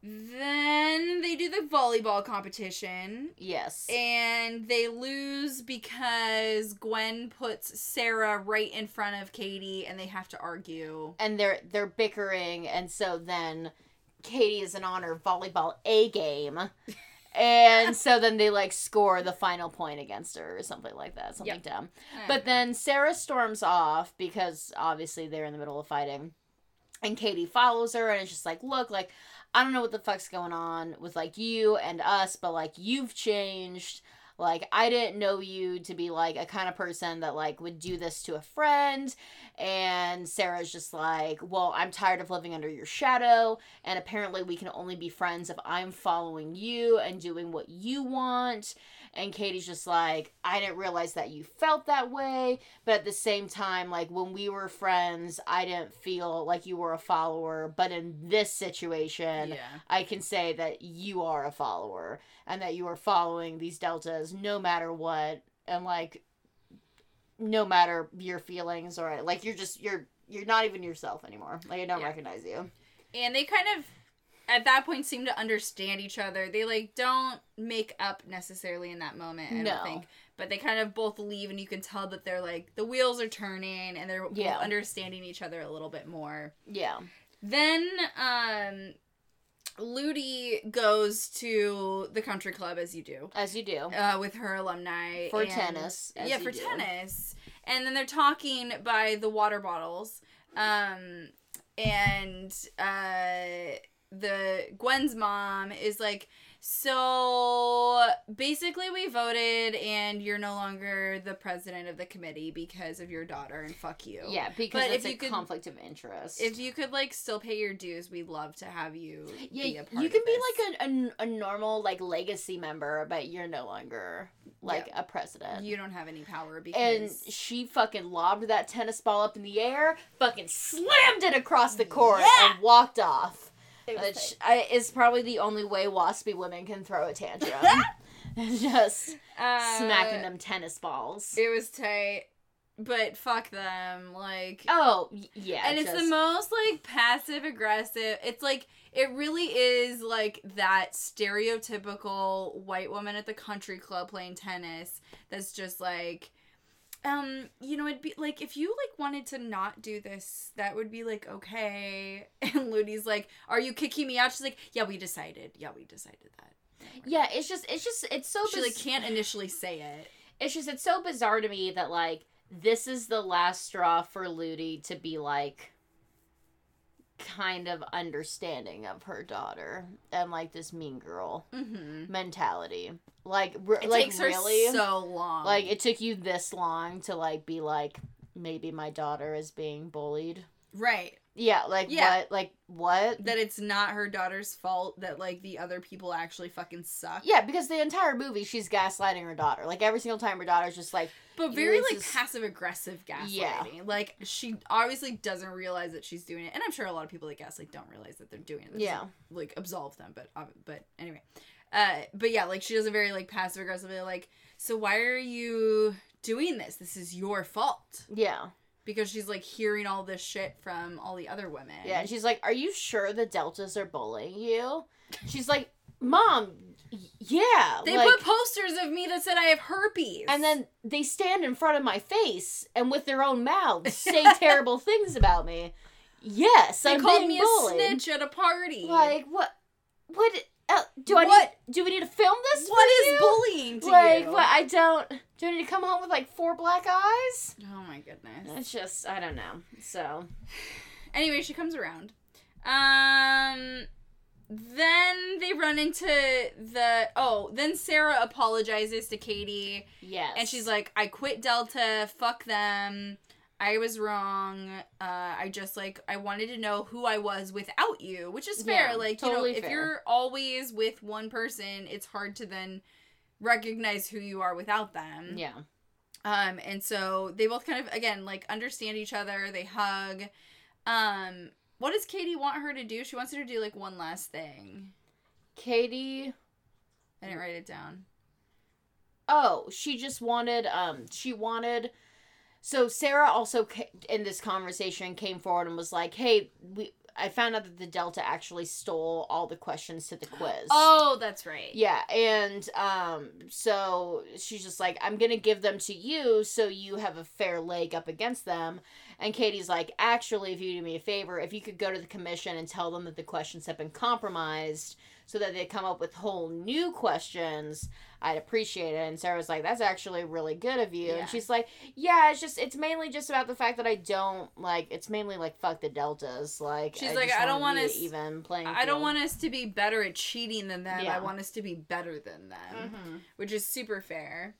Speaker 1: Then they do the volleyball competition.
Speaker 2: Yes.
Speaker 1: And they lose because Gwen puts Sarah right in front of Katie and they have to argue.
Speaker 2: and they're they're bickering and so then Katie is an honor volleyball A game. And so then they like score the final point against her or something like that, something
Speaker 1: Yep.
Speaker 2: dumb. But then Sarah storms off because obviously they're in the middle of fighting. And Katie follows her and it's just like, look, like, I don't know what the fuck's going on with like you and us, but like you've changed. Like I didn't know you to be like a kind of person that like would do this to a friend. And Sarah's just like, well, I'm tired of living under your shadow. And apparently we can only be friends if I'm following you and doing what you want. And Katie's just like, I didn't realize that you felt that way. But at the same time, like when we were friends, I didn't feel like you were a follower. But in this situation,
Speaker 1: yeah.
Speaker 2: I can say that you are a follower and that you are following these deltas no matter what. And like, no matter your feelings or like you're just you're you're not even yourself anymore. Like I don't
Speaker 1: Yeah.
Speaker 2: recognize you.
Speaker 1: And they kind of at that point seem to understand each other. They like don't make up necessarily in that moment, I
Speaker 2: No.
Speaker 1: don't think. But they kind of both leave and you can tell that they're like the wheels are turning and they're
Speaker 2: Yeah.
Speaker 1: understanding each other a little bit more.
Speaker 2: Yeah.
Speaker 1: Then um Ludi goes to the country club as you do.
Speaker 2: As you do.
Speaker 1: uh, with her alumni
Speaker 2: For
Speaker 1: and-
Speaker 2: tennis,
Speaker 1: yeah, for
Speaker 2: do.
Speaker 1: tennis, and then they're talking by the water bottles, um, and uh, the Gwen's mom is like, So basically, we voted, and you're no longer the president of the committee because of your daughter, and fuck you.
Speaker 2: Yeah, because
Speaker 1: But
Speaker 2: it's
Speaker 1: if
Speaker 2: a
Speaker 1: you could-
Speaker 2: conflict of interest.
Speaker 1: If you could like still pay your dues, we'd love to have you.
Speaker 2: yeah,
Speaker 1: be a part
Speaker 2: you can be like a, a, a normal like legacy member, but you're no longer like a president.
Speaker 1: You don't have any power because and
Speaker 2: she fucking lobbed that tennis ball up in the air, fucking slammed it across the court,
Speaker 1: Yeah!
Speaker 2: and walked off. Which I, is probably the only way waspy women can throw a tantrum. Just
Speaker 1: uh,
Speaker 2: smacking them tennis balls.
Speaker 1: It was tight, but fuck them. Like,
Speaker 2: Oh, yeah.
Speaker 1: and it's the most like passive aggressive. It's like it really is like that stereotypical white woman at the country club playing tennis. That's just like. Um, you know, it'd be like if you like wanted to not do this, that would be like okay. And Ludi's like, "Are you kicking me out?" She's like, "Yeah, we decided. Yeah, we decided that."
Speaker 2: Yeah, it's just it's just it's so
Speaker 1: She
Speaker 2: biz-
Speaker 1: like can't initially say it.
Speaker 2: it's just it's so bizarre to me that like this is the last straw for Ludi to be like kind of understanding of her daughter and like this mean girl
Speaker 1: Mm-hmm.
Speaker 2: mentality. Like re-
Speaker 1: It
Speaker 2: like
Speaker 1: takes her
Speaker 2: really
Speaker 1: so long.
Speaker 2: like it took you this long to like be like maybe my daughter is being bullied.
Speaker 1: right.
Speaker 2: Yeah, like
Speaker 1: Yeah.
Speaker 2: what? Like what?
Speaker 1: That it's not her daughter's fault that like the other people actually fucking suck.
Speaker 2: Yeah, because the entire movie she's gaslighting her daughter. Like every single time her daughter's just like,
Speaker 1: But very like
Speaker 2: is-
Speaker 1: passive aggressive gaslighting.
Speaker 2: Yeah.
Speaker 1: Like she obviously doesn't realize that she's doing it, and I'm sure a lot of people that gaslight don't realize that they're doing it. This
Speaker 2: Yeah.
Speaker 1: doesn't, like absolve them, but but anyway, uh, but yeah, like she does a very like passive aggressively like, so why are you doing this? This is your fault
Speaker 2: yeah.
Speaker 1: Because she's like hearing all this shit from all the other women.
Speaker 2: Yeah, and she's like, "Are you sure the deltas are bullying you?" She's like, "Mom, yeah."
Speaker 1: They
Speaker 2: like,
Speaker 1: put posters of me that said I have herpes.
Speaker 2: and then they stand in front of my face and with their own mouths say terrible things about me. Yes,
Speaker 1: they
Speaker 2: I'm
Speaker 1: called me
Speaker 2: bullied.
Speaker 1: a snitch at a party.
Speaker 2: Like what? What? Uh, do I
Speaker 1: What?
Speaker 2: need? Do we need to film this?
Speaker 1: what is
Speaker 2: you?
Speaker 1: bullying to
Speaker 2: Like
Speaker 1: you?
Speaker 2: what? I don't. Do I need to come home with like four black eyes?
Speaker 1: Oh my goodness.
Speaker 2: It's just I don't know. So
Speaker 1: Anyway, she comes around. Um then they run into the oh, then Sarah apologizes to Katie
Speaker 2: yes,
Speaker 1: and she's like, I quit Delta, fuck them. I was wrong. Uh, I just like I wanted to know who I was without you, which is fair.
Speaker 2: Yeah,
Speaker 1: like
Speaker 2: totally
Speaker 1: you know, if you're always with one person, it's hard to then recognize who you are without them.
Speaker 2: yeah,
Speaker 1: Um, and so they both kind of again like understand each other. They hug. Um, what does Katie want her to do? She wants her to do like one last thing.
Speaker 2: Katie.
Speaker 1: I didn't write it down.
Speaker 2: Oh, she just wanted. Um, she wanted. So Sarah also in this conversation came forward and was like, "Hey, we." I found out that the Delta actually stole all the questions to the quiz.
Speaker 1: Oh, that's right.
Speaker 2: Yeah, and um, so she's just like, I'm gonna give them to you so you have a fair leg up against them. And Katie's like, actually, if you do me a favor, if you could go to the commission and tell them that the questions have been compromised so that they come up with whole new questions, I'd appreciate it. And Sarah's like, that's actually really good of you.
Speaker 1: Yeah.
Speaker 2: And she's like, yeah, it's just, it's mainly just about the fact that I don't like, it's mainly like, fuck the deltas. Like,
Speaker 1: She's
Speaker 2: I
Speaker 1: like, I don't
Speaker 2: wanna
Speaker 1: us-
Speaker 2: even playing.
Speaker 1: I don't want us to be better at cheating than them.
Speaker 2: Yeah.
Speaker 1: I want us to be better than them,
Speaker 2: Mhm.
Speaker 1: which is super fair.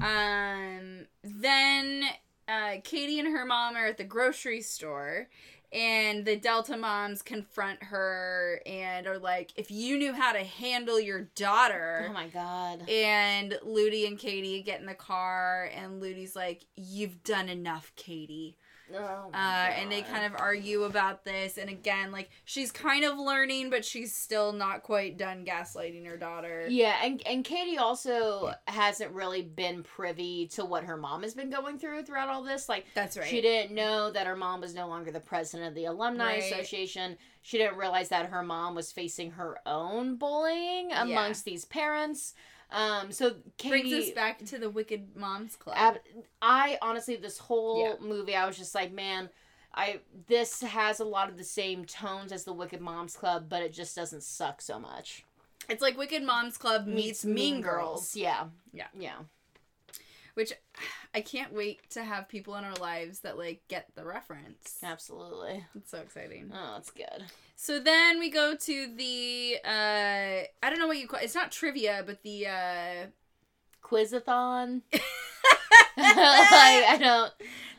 Speaker 1: Um, then uh, Katie and her mom are at the grocery store, and the Delta moms confront her and are like, "If you knew how to handle your daughter."
Speaker 2: Oh my god.
Speaker 1: And Ludi and Katie get in the car, and Ludi's like, "You've done enough, Katie."
Speaker 2: Oh
Speaker 1: Uh, and they kind of argue about this. And again, like she's kind of learning, but she's still not quite done gaslighting her daughter.
Speaker 2: Yeah, and and Katie also hasn't really been privy to what her mom has been going through throughout all this. Like
Speaker 1: That's right.
Speaker 2: she didn't know that her mom was no longer the president of the alumni
Speaker 1: Right.
Speaker 2: association. She didn't realize that her mom was facing her own bullying amongst these parents. Um, so Katie
Speaker 1: Brings us back to the Wicked Moms Club.
Speaker 2: Ab- I honestly, this whole
Speaker 1: Yeah.
Speaker 2: movie, I was just like, man, I this has a lot of the same tones as the Wicked Moms Club, but it just doesn't suck so much.
Speaker 1: it's like Wicked Moms Club meets, Mean, Girls.
Speaker 2: Yeah,
Speaker 1: Yeah.
Speaker 2: yeah.
Speaker 1: Which I can't wait to have people in our lives that like get the reference.
Speaker 2: Absolutely.
Speaker 1: It's so exciting.
Speaker 2: Oh, that's good.
Speaker 1: So then we go to the uh I don't know what you call it's not trivia, but the uh
Speaker 2: Quizathon. like I don't.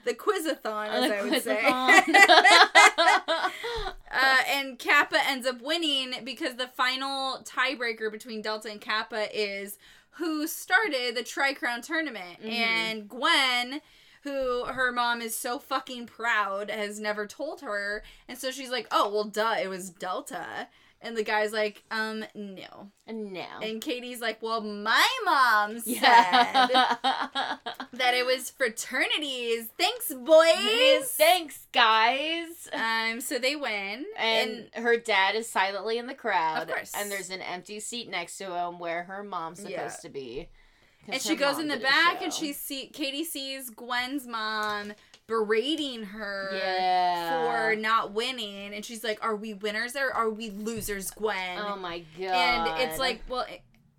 Speaker 1: the quizathon as
Speaker 2: The
Speaker 1: I would say.
Speaker 2: quizathon.
Speaker 1: uh, and Kappa ends up winning because the final tiebreaker between Delta and Kappa is who started the Tri Crown tournament.
Speaker 2: Mhm.
Speaker 1: And Gwen, who her mom is so fucking proud, has never told her. And so she's like, oh, well, duh, it was Delta. And the guy's like, um, no.
Speaker 2: no.
Speaker 1: And Katie's like, well, my mom said
Speaker 2: yeah.
Speaker 1: that it was fraternities. Thanks, boys.
Speaker 2: Thanks, guys.
Speaker 1: Um, so they win.
Speaker 2: And, her dad is silently in the crowd.
Speaker 1: Of course.
Speaker 2: And there's an empty seat next to him where her mom's supposed
Speaker 1: Yeah.
Speaker 2: to be.
Speaker 1: and she goes in the back and she see Katie sees Gwen's mom berating her
Speaker 2: Yeah.
Speaker 1: for not winning and she's like are we winners or are we losers Gwen
Speaker 2: Oh my god.
Speaker 1: and it's like well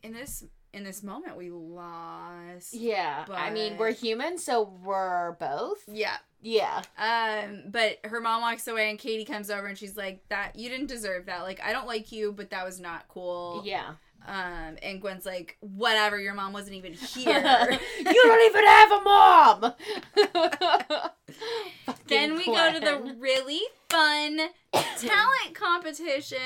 Speaker 1: in this in this moment we lost
Speaker 2: Yeah. I mean, we're human, so we're both.
Speaker 1: yeah
Speaker 2: Yeah.
Speaker 1: um but her mom walks away and Katie comes over and she's like that you didn't deserve that like I don't like you but that was not cool
Speaker 2: Yeah.
Speaker 1: Um and Gwen's like whatever your mom wasn't even here.
Speaker 2: you don't even have a mom.
Speaker 1: Then we go to the really fun talent competition.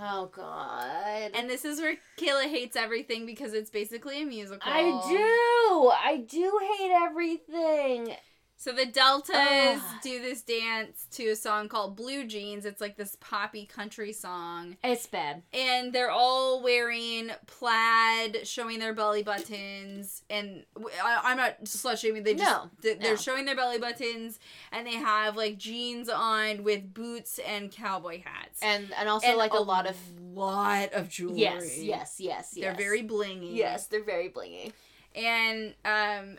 Speaker 2: Oh god.
Speaker 1: And this is where Kayla hates everything because it's basically a musical.
Speaker 2: I do. I do hate everything.
Speaker 1: So the Deltas do this dance to a song called Blue Jeans. It's like this poppy country song.
Speaker 2: It's bad.
Speaker 1: And they're all wearing plaid, showing their belly buttons. And I, am not slut shaming. They just
Speaker 2: No,
Speaker 1: th- they're
Speaker 2: no.
Speaker 1: showing their belly buttons, and they have like jeans on with boots and cowboy hats.
Speaker 2: And and also
Speaker 1: And
Speaker 2: like a lot of
Speaker 1: lot of jewelry.
Speaker 2: yes, yes, yes,
Speaker 1: They're
Speaker 2: yes.
Speaker 1: very blingy.
Speaker 2: yes, they're very blingy.
Speaker 1: And um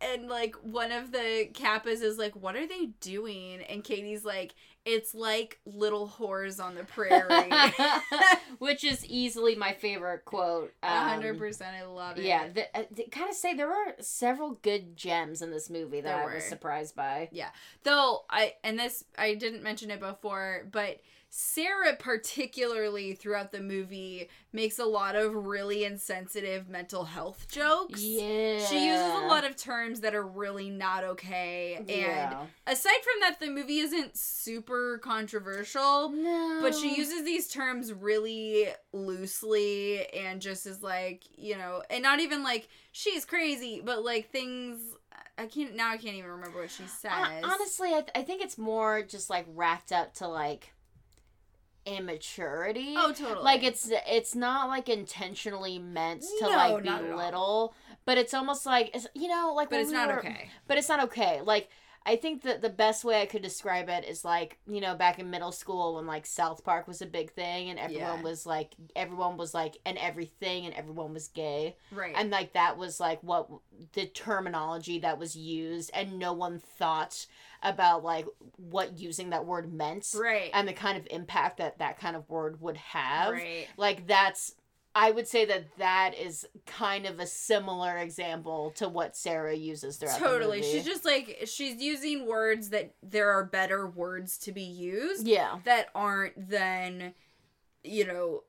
Speaker 1: and like one of the kappas is like, "What are they doing?" And Katie's like, "It's like little whores on the prairie."
Speaker 2: Which is easily my favorite quote.
Speaker 1: A
Speaker 2: Um,
Speaker 1: hundred percent, I love it.
Speaker 2: Yeah, the, uh, kind of say there were several good gems in this movie that
Speaker 1: There
Speaker 2: I
Speaker 1: were.
Speaker 2: was surprised by. Yeah.
Speaker 1: Though I and this I didn't mention it before, but Sarah particularly throughout the movie makes a lot of really insensitive mental health jokes.
Speaker 2: Yeah,
Speaker 1: She uses a lot of terms that are really not okay. And
Speaker 2: yeah.
Speaker 1: aside from that, the movie isn't super controversial.
Speaker 2: no,
Speaker 1: But she uses these terms really loosely and just is like, you know, and not even like she's crazy, but like things. I can't now. I can't even remember what she uh, says.
Speaker 2: Hon- honestly, I, th- I think it's more just like racked up to like immaturity.
Speaker 1: oh, totally.
Speaker 2: like it's it's not like intentionally meant to
Speaker 1: No,
Speaker 2: like
Speaker 1: not at all.
Speaker 2: belittle, but it's almost like it's you know like
Speaker 1: but it's
Speaker 2: we
Speaker 1: not
Speaker 2: were-
Speaker 1: okay.
Speaker 2: but it's not okay. Like I think that the best way I could describe it is like you know back in middle school when like South Park was a big thing and everyone
Speaker 1: Yeah.
Speaker 2: was like everyone was like and everything and everyone was gay
Speaker 1: Right.
Speaker 2: and like that was like what the terminology that was used and no one thought about like what using that word meant
Speaker 1: right.
Speaker 2: and the kind of impact that that kind of word would have
Speaker 1: right.
Speaker 2: like that's I would say that that is kind of a similar example to what Sarah uses throughout
Speaker 1: Totally. She's just like she's using words that there are better words to be used
Speaker 2: yeah,
Speaker 1: that aren't then you know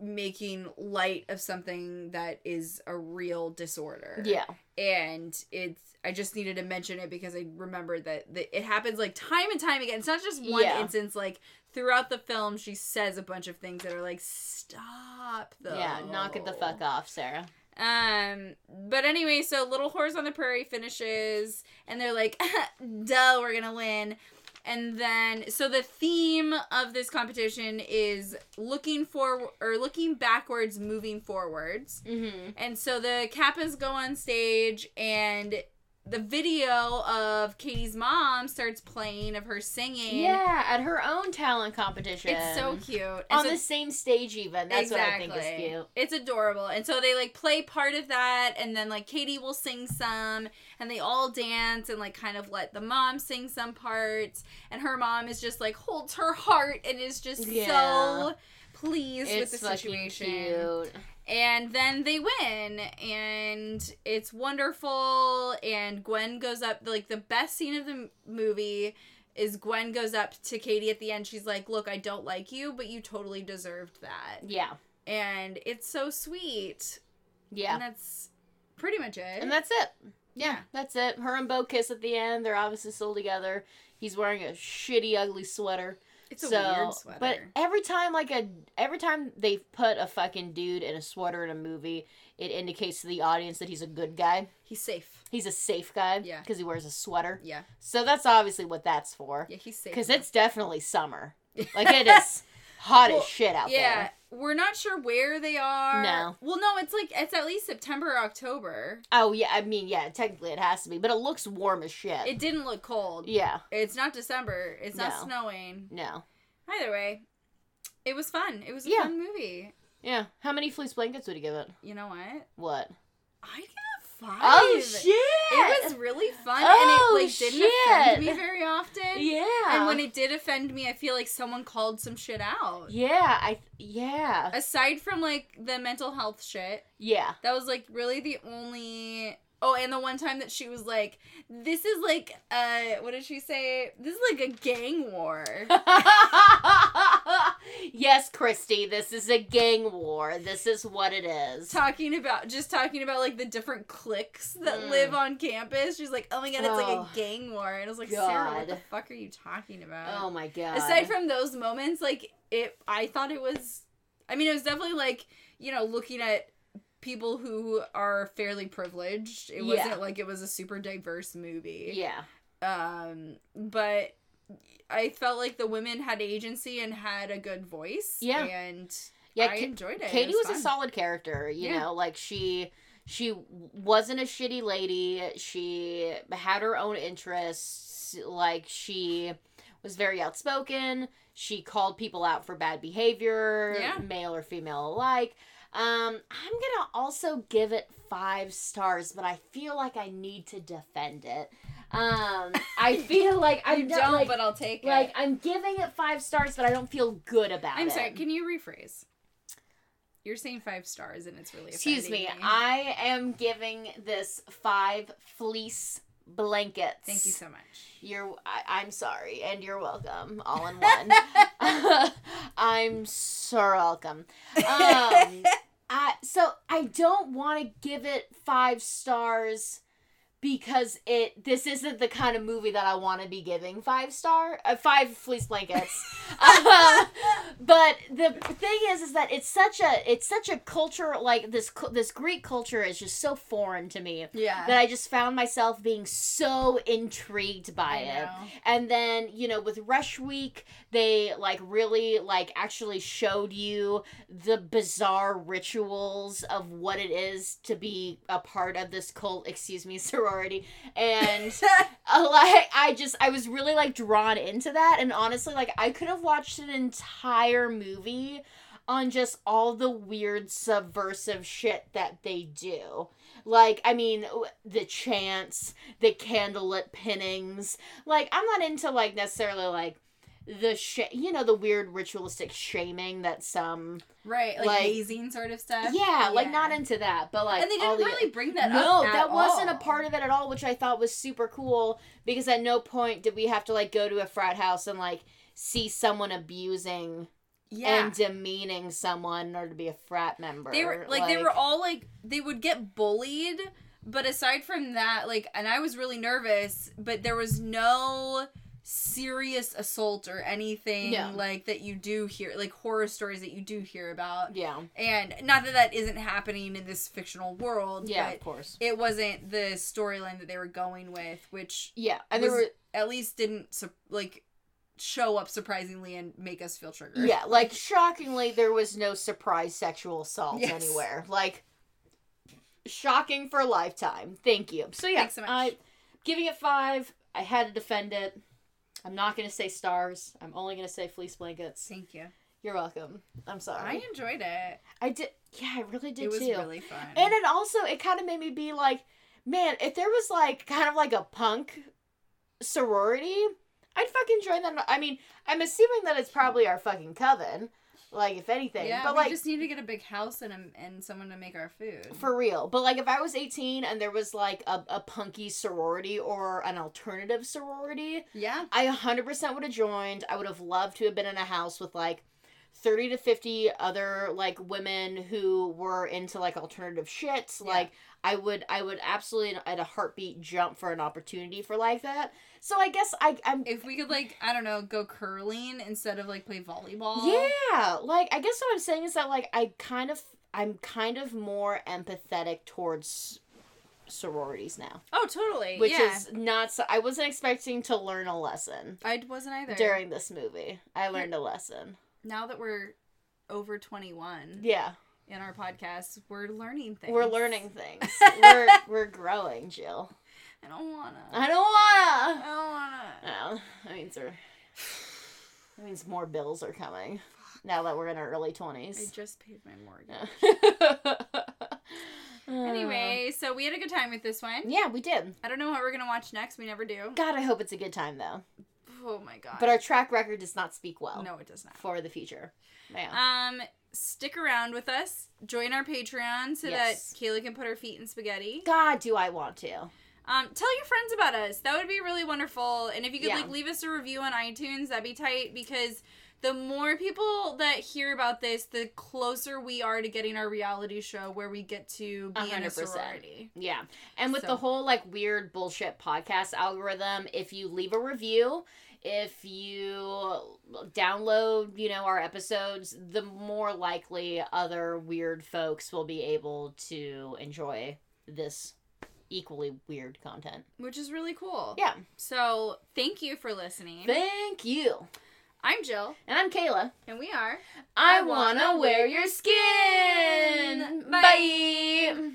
Speaker 1: making light of something that is a real disorder.
Speaker 2: yeah,
Speaker 1: And it's I just needed to mention it because I remembered that, that it happens like time and time again. It's not just one
Speaker 2: Yeah.
Speaker 1: instance like throughout the film she says a bunch of things that are like stop though.
Speaker 2: yeah. Knock it the fuck off, Sarah.
Speaker 1: Um, but anyway, so Little Horse on the Prairie finishes, and they're like, duh, we're gonna win. And then, so the theme of this competition is looking for or looking backwards, moving forwards.
Speaker 2: Mm-hmm.
Speaker 1: And so the Kappas go on stage, and the video of Katie's mom starts playing of her singing.
Speaker 2: Yeah, at her own talent competition.
Speaker 1: It's so cute. And
Speaker 2: On
Speaker 1: so-
Speaker 2: the same stage, even. That's what I think is cute.
Speaker 1: It's adorable. And so they like play part of that and then like Katie will sing some and they all dance and like kind of let the mom sing some parts and her mom is just like holds her heart and is just
Speaker 2: Yeah.
Speaker 1: so pleased
Speaker 2: It's
Speaker 1: with the situation.
Speaker 2: cute.
Speaker 1: And then they win, and it's wonderful. And Gwen goes up, like, the best scene of the m- movie is Gwen goes up to Katie at the end. She's like, Look, I don't like you, but you totally deserved that.
Speaker 2: Yeah.
Speaker 1: And it's so sweet.
Speaker 2: Yeah.
Speaker 1: And that's pretty much it.
Speaker 2: And that's it. Yeah,
Speaker 1: Yeah.
Speaker 2: that's it. Her and Bo kiss at the end. They're obviously still together. He's wearing a shitty, ugly sweater.
Speaker 1: It's a
Speaker 2: so,
Speaker 1: weird sweater.
Speaker 2: but every time, like a, every time they put a fucking dude in a sweater in a movie, it indicates to the audience that he's a good guy.
Speaker 1: he's safe.
Speaker 2: He's a safe guy.
Speaker 1: Yeah.
Speaker 2: Because he wears a sweater.
Speaker 1: Yeah.
Speaker 2: So that's obviously what that's for.
Speaker 1: Yeah, he's safe.
Speaker 2: Because it's definitely summer. Like it is hot
Speaker 1: Well,
Speaker 2: as shit out there.
Speaker 1: yeah,
Speaker 2: there.
Speaker 1: we're not sure where they are.
Speaker 2: No.
Speaker 1: Well, no, it's like it's at least September or October.
Speaker 2: Oh yeah, I mean yeah, technically it has to be, but it looks warm as shit.
Speaker 1: It didn't look cold.
Speaker 2: yeah.
Speaker 1: It's not December. It's not snowing.
Speaker 2: No.
Speaker 1: Either way, it was fun. It was a
Speaker 2: Yeah.
Speaker 1: fun movie.
Speaker 2: Yeah. How many fleece blankets would you give it?
Speaker 1: You know what?
Speaker 2: What?
Speaker 1: I give five.
Speaker 2: Oh shit!
Speaker 1: It was really fun,
Speaker 2: Oh,
Speaker 1: and it like didn't offend me very often.
Speaker 2: Yeah.
Speaker 1: And when it did offend me, I feel like someone called some shit out.
Speaker 2: Yeah, I yeah.
Speaker 1: Aside from like the mental health shit,
Speaker 2: Yeah.
Speaker 1: That was like really the only. Oh, and the one time that she was like, "This is like, uh, what did she say? This is like a gang war."
Speaker 2: yes, Christy, this is a gang war. This is what it is.
Speaker 1: talking about just talking about like the different cliques that
Speaker 2: Mm.
Speaker 1: live on campus. She's like, "Oh my god, it's like
Speaker 2: Oh.
Speaker 1: a gang war," and I was like, "Sarah, what the fuck are you talking about?"
Speaker 2: Oh my god.
Speaker 1: Aside from those moments, like it, I thought it was. I mean, it was definitely like you know looking at people who are fairly privileged. It
Speaker 2: Yeah.
Speaker 1: wasn't like it was a super diverse movie.
Speaker 2: yeah.
Speaker 1: um but i felt like the women had agency and had a good voice
Speaker 2: Yeah.
Speaker 1: and
Speaker 2: Yeah,
Speaker 1: i
Speaker 2: Ka-
Speaker 1: enjoyed it
Speaker 2: Katie
Speaker 1: it
Speaker 2: was,
Speaker 1: was,
Speaker 2: a solid character, you
Speaker 1: Yeah.
Speaker 2: know, like she she wasn't a shitty lady. She had her own interests. Like she was very outspoken. She called people out for bad behavior,
Speaker 1: Yeah.
Speaker 2: male or female alike. Um, I'm gonna also give it five stars, but I feel like I need to defend it. Um, I feel like I
Speaker 1: you don't
Speaker 2: like,
Speaker 1: but i'll take
Speaker 2: like
Speaker 1: it Like
Speaker 2: I'm giving it five stars, but I don't feel good about it.
Speaker 1: i'm sorry can you rephrase you're saying five stars and it's really
Speaker 2: Excuse me.
Speaker 1: offending
Speaker 2: I am giving this five fleece blankets.
Speaker 1: thank you so much
Speaker 2: You're. I, I'm sorry, and you're welcome. All in one. I'm so welcome. Um, I so I don't want to give it five stars because it this isn't the kind of movie that I want to be giving five star uh, five fleece blankets. Uh, but the thing is is that it's such a it's such a culture like this this Greek culture is just so foreign to me
Speaker 1: yeah
Speaker 2: that I just found myself being so intrigued by
Speaker 1: I
Speaker 2: it.
Speaker 1: know.
Speaker 2: And then, you know, with Rush Week, they like really like actually showed you the bizarre rituals of what it is to be a part of this cult, excuse me, sorority. And uh, like I just I was really like drawn into that and honestly like I could have watched an entire movie on just all the weird subversive shit that they do. Like, I mean, the chants, the candlelit pinnings. Like, I'm not into like necessarily like the sh- you know the weird ritualistic shaming that some
Speaker 1: right like,
Speaker 2: like-
Speaker 1: hazing sort of stuff
Speaker 2: yeah, like not into that but like
Speaker 1: and they didn't
Speaker 2: the-
Speaker 1: really bring that
Speaker 2: no, that wasn't a part of it at all, which I thought was super cool because at no point did we have to like go to a frat house and like see someone abusing
Speaker 1: yeah.
Speaker 2: and demeaning someone in order to be a frat member.
Speaker 1: they were like, they were all like they would get bullied but aside from that like and i was really nervous but there was no serious assault or anything like that you do hear like horror stories that you do hear about.
Speaker 2: Yeah,
Speaker 1: and not that that isn't happening in this fictional world
Speaker 2: yeah,
Speaker 1: but
Speaker 2: of course,
Speaker 1: it wasn't the storyline that they were going with which
Speaker 2: yeah, and there were
Speaker 1: at least didn't like show up surprisingly and make us feel triggered
Speaker 2: yeah, like shockingly, there was no surprise sexual assault
Speaker 1: Yes.
Speaker 2: anywhere. Like shocking for a lifetime. Thank you. So yeah,
Speaker 1: so much.
Speaker 2: I giving it five. I had to defend it. I'm not gonna say stars. I'm only gonna say fleece blankets.
Speaker 1: thank you
Speaker 2: You're welcome. I'm sorry.
Speaker 1: i enjoyed it
Speaker 2: I did. Yeah, I really did
Speaker 1: it was
Speaker 2: too.
Speaker 1: really fun
Speaker 2: and it also it kind of made me be like, man, if there was like kind of like a punk sorority, I'd fucking join them. I mean, I'm assuming that it's probably our fucking coven. Like if anything,
Speaker 1: Yeah,
Speaker 2: but
Speaker 1: we
Speaker 2: like
Speaker 1: just need to get a big house and a, and someone to make our food.
Speaker 2: for real. But like if I was 18 and there was like a, a punky sorority or an alternative sorority,
Speaker 1: yeah.
Speaker 2: I 100% would have joined. I would have loved to have been in a house with like 30 to 50 other like women who were into like alternative shit.
Speaker 1: Yeah.
Speaker 2: Like I would I would absolutely at a heartbeat jump for an opportunity for like that. So I guess I I'm
Speaker 1: If we could like I don't know go curling instead of like play volleyball.
Speaker 2: Yeah, like I guess what I'm saying is that like I kind of I'm kind of more empathetic towards sororities now,
Speaker 1: Oh, totally.
Speaker 2: which
Speaker 1: yeah.
Speaker 2: is not so I wasn't expecting to learn a lesson
Speaker 1: I wasn't either.
Speaker 2: during this movie. I learned a lesson.
Speaker 1: Now that we're over 21
Speaker 2: Yeah.
Speaker 1: in our podcast, we're learning things.
Speaker 2: We're learning things. we're we're growing, Jill.
Speaker 1: I don't wanna.
Speaker 2: I don't wanna.
Speaker 1: I don't wanna.
Speaker 2: No, that means we're, that means more bills are coming. Now that we're in our early twenties.
Speaker 1: I just paid my mortgage. Anyway, so we had a good time with this one.
Speaker 2: yeah, we did.
Speaker 1: I don't know what we're gonna watch next. We never do.
Speaker 2: God, I hope it's a good time though.
Speaker 1: Oh my god.
Speaker 2: But our track record does not speak well
Speaker 1: no, it does not.
Speaker 2: for the future. Yeah.
Speaker 1: Um, stick around with us. Join our Patreon so
Speaker 2: Yes.
Speaker 1: that Kayla can put her feet in spaghetti.
Speaker 2: God, do I want to?
Speaker 1: Um, tell your friends about us. That would be really wonderful. And if you could
Speaker 2: Yeah.
Speaker 1: like leave us a review on iTunes, that'd be tight because the more people that hear about this, the closer we are to getting our reality show where we get to be in a
Speaker 2: 100%.
Speaker 1: sorority.
Speaker 2: Yeah. And with
Speaker 1: So-
Speaker 2: the whole like weird bullshit podcast algorithm, if you leave a review, if you download, you know, our episodes, the more likely other weird folks will be able to enjoy this equally weird content.
Speaker 1: Which is really cool.
Speaker 2: Yeah.
Speaker 1: So thank you for listening.
Speaker 2: Thank you.
Speaker 1: I'm Jill,
Speaker 2: And I'm Kayla.
Speaker 1: and we are
Speaker 2: I,
Speaker 1: I
Speaker 2: wanna
Speaker 1: wanna
Speaker 2: wear
Speaker 1: wear your
Speaker 2: skin.
Speaker 1: skin.
Speaker 2: Bye.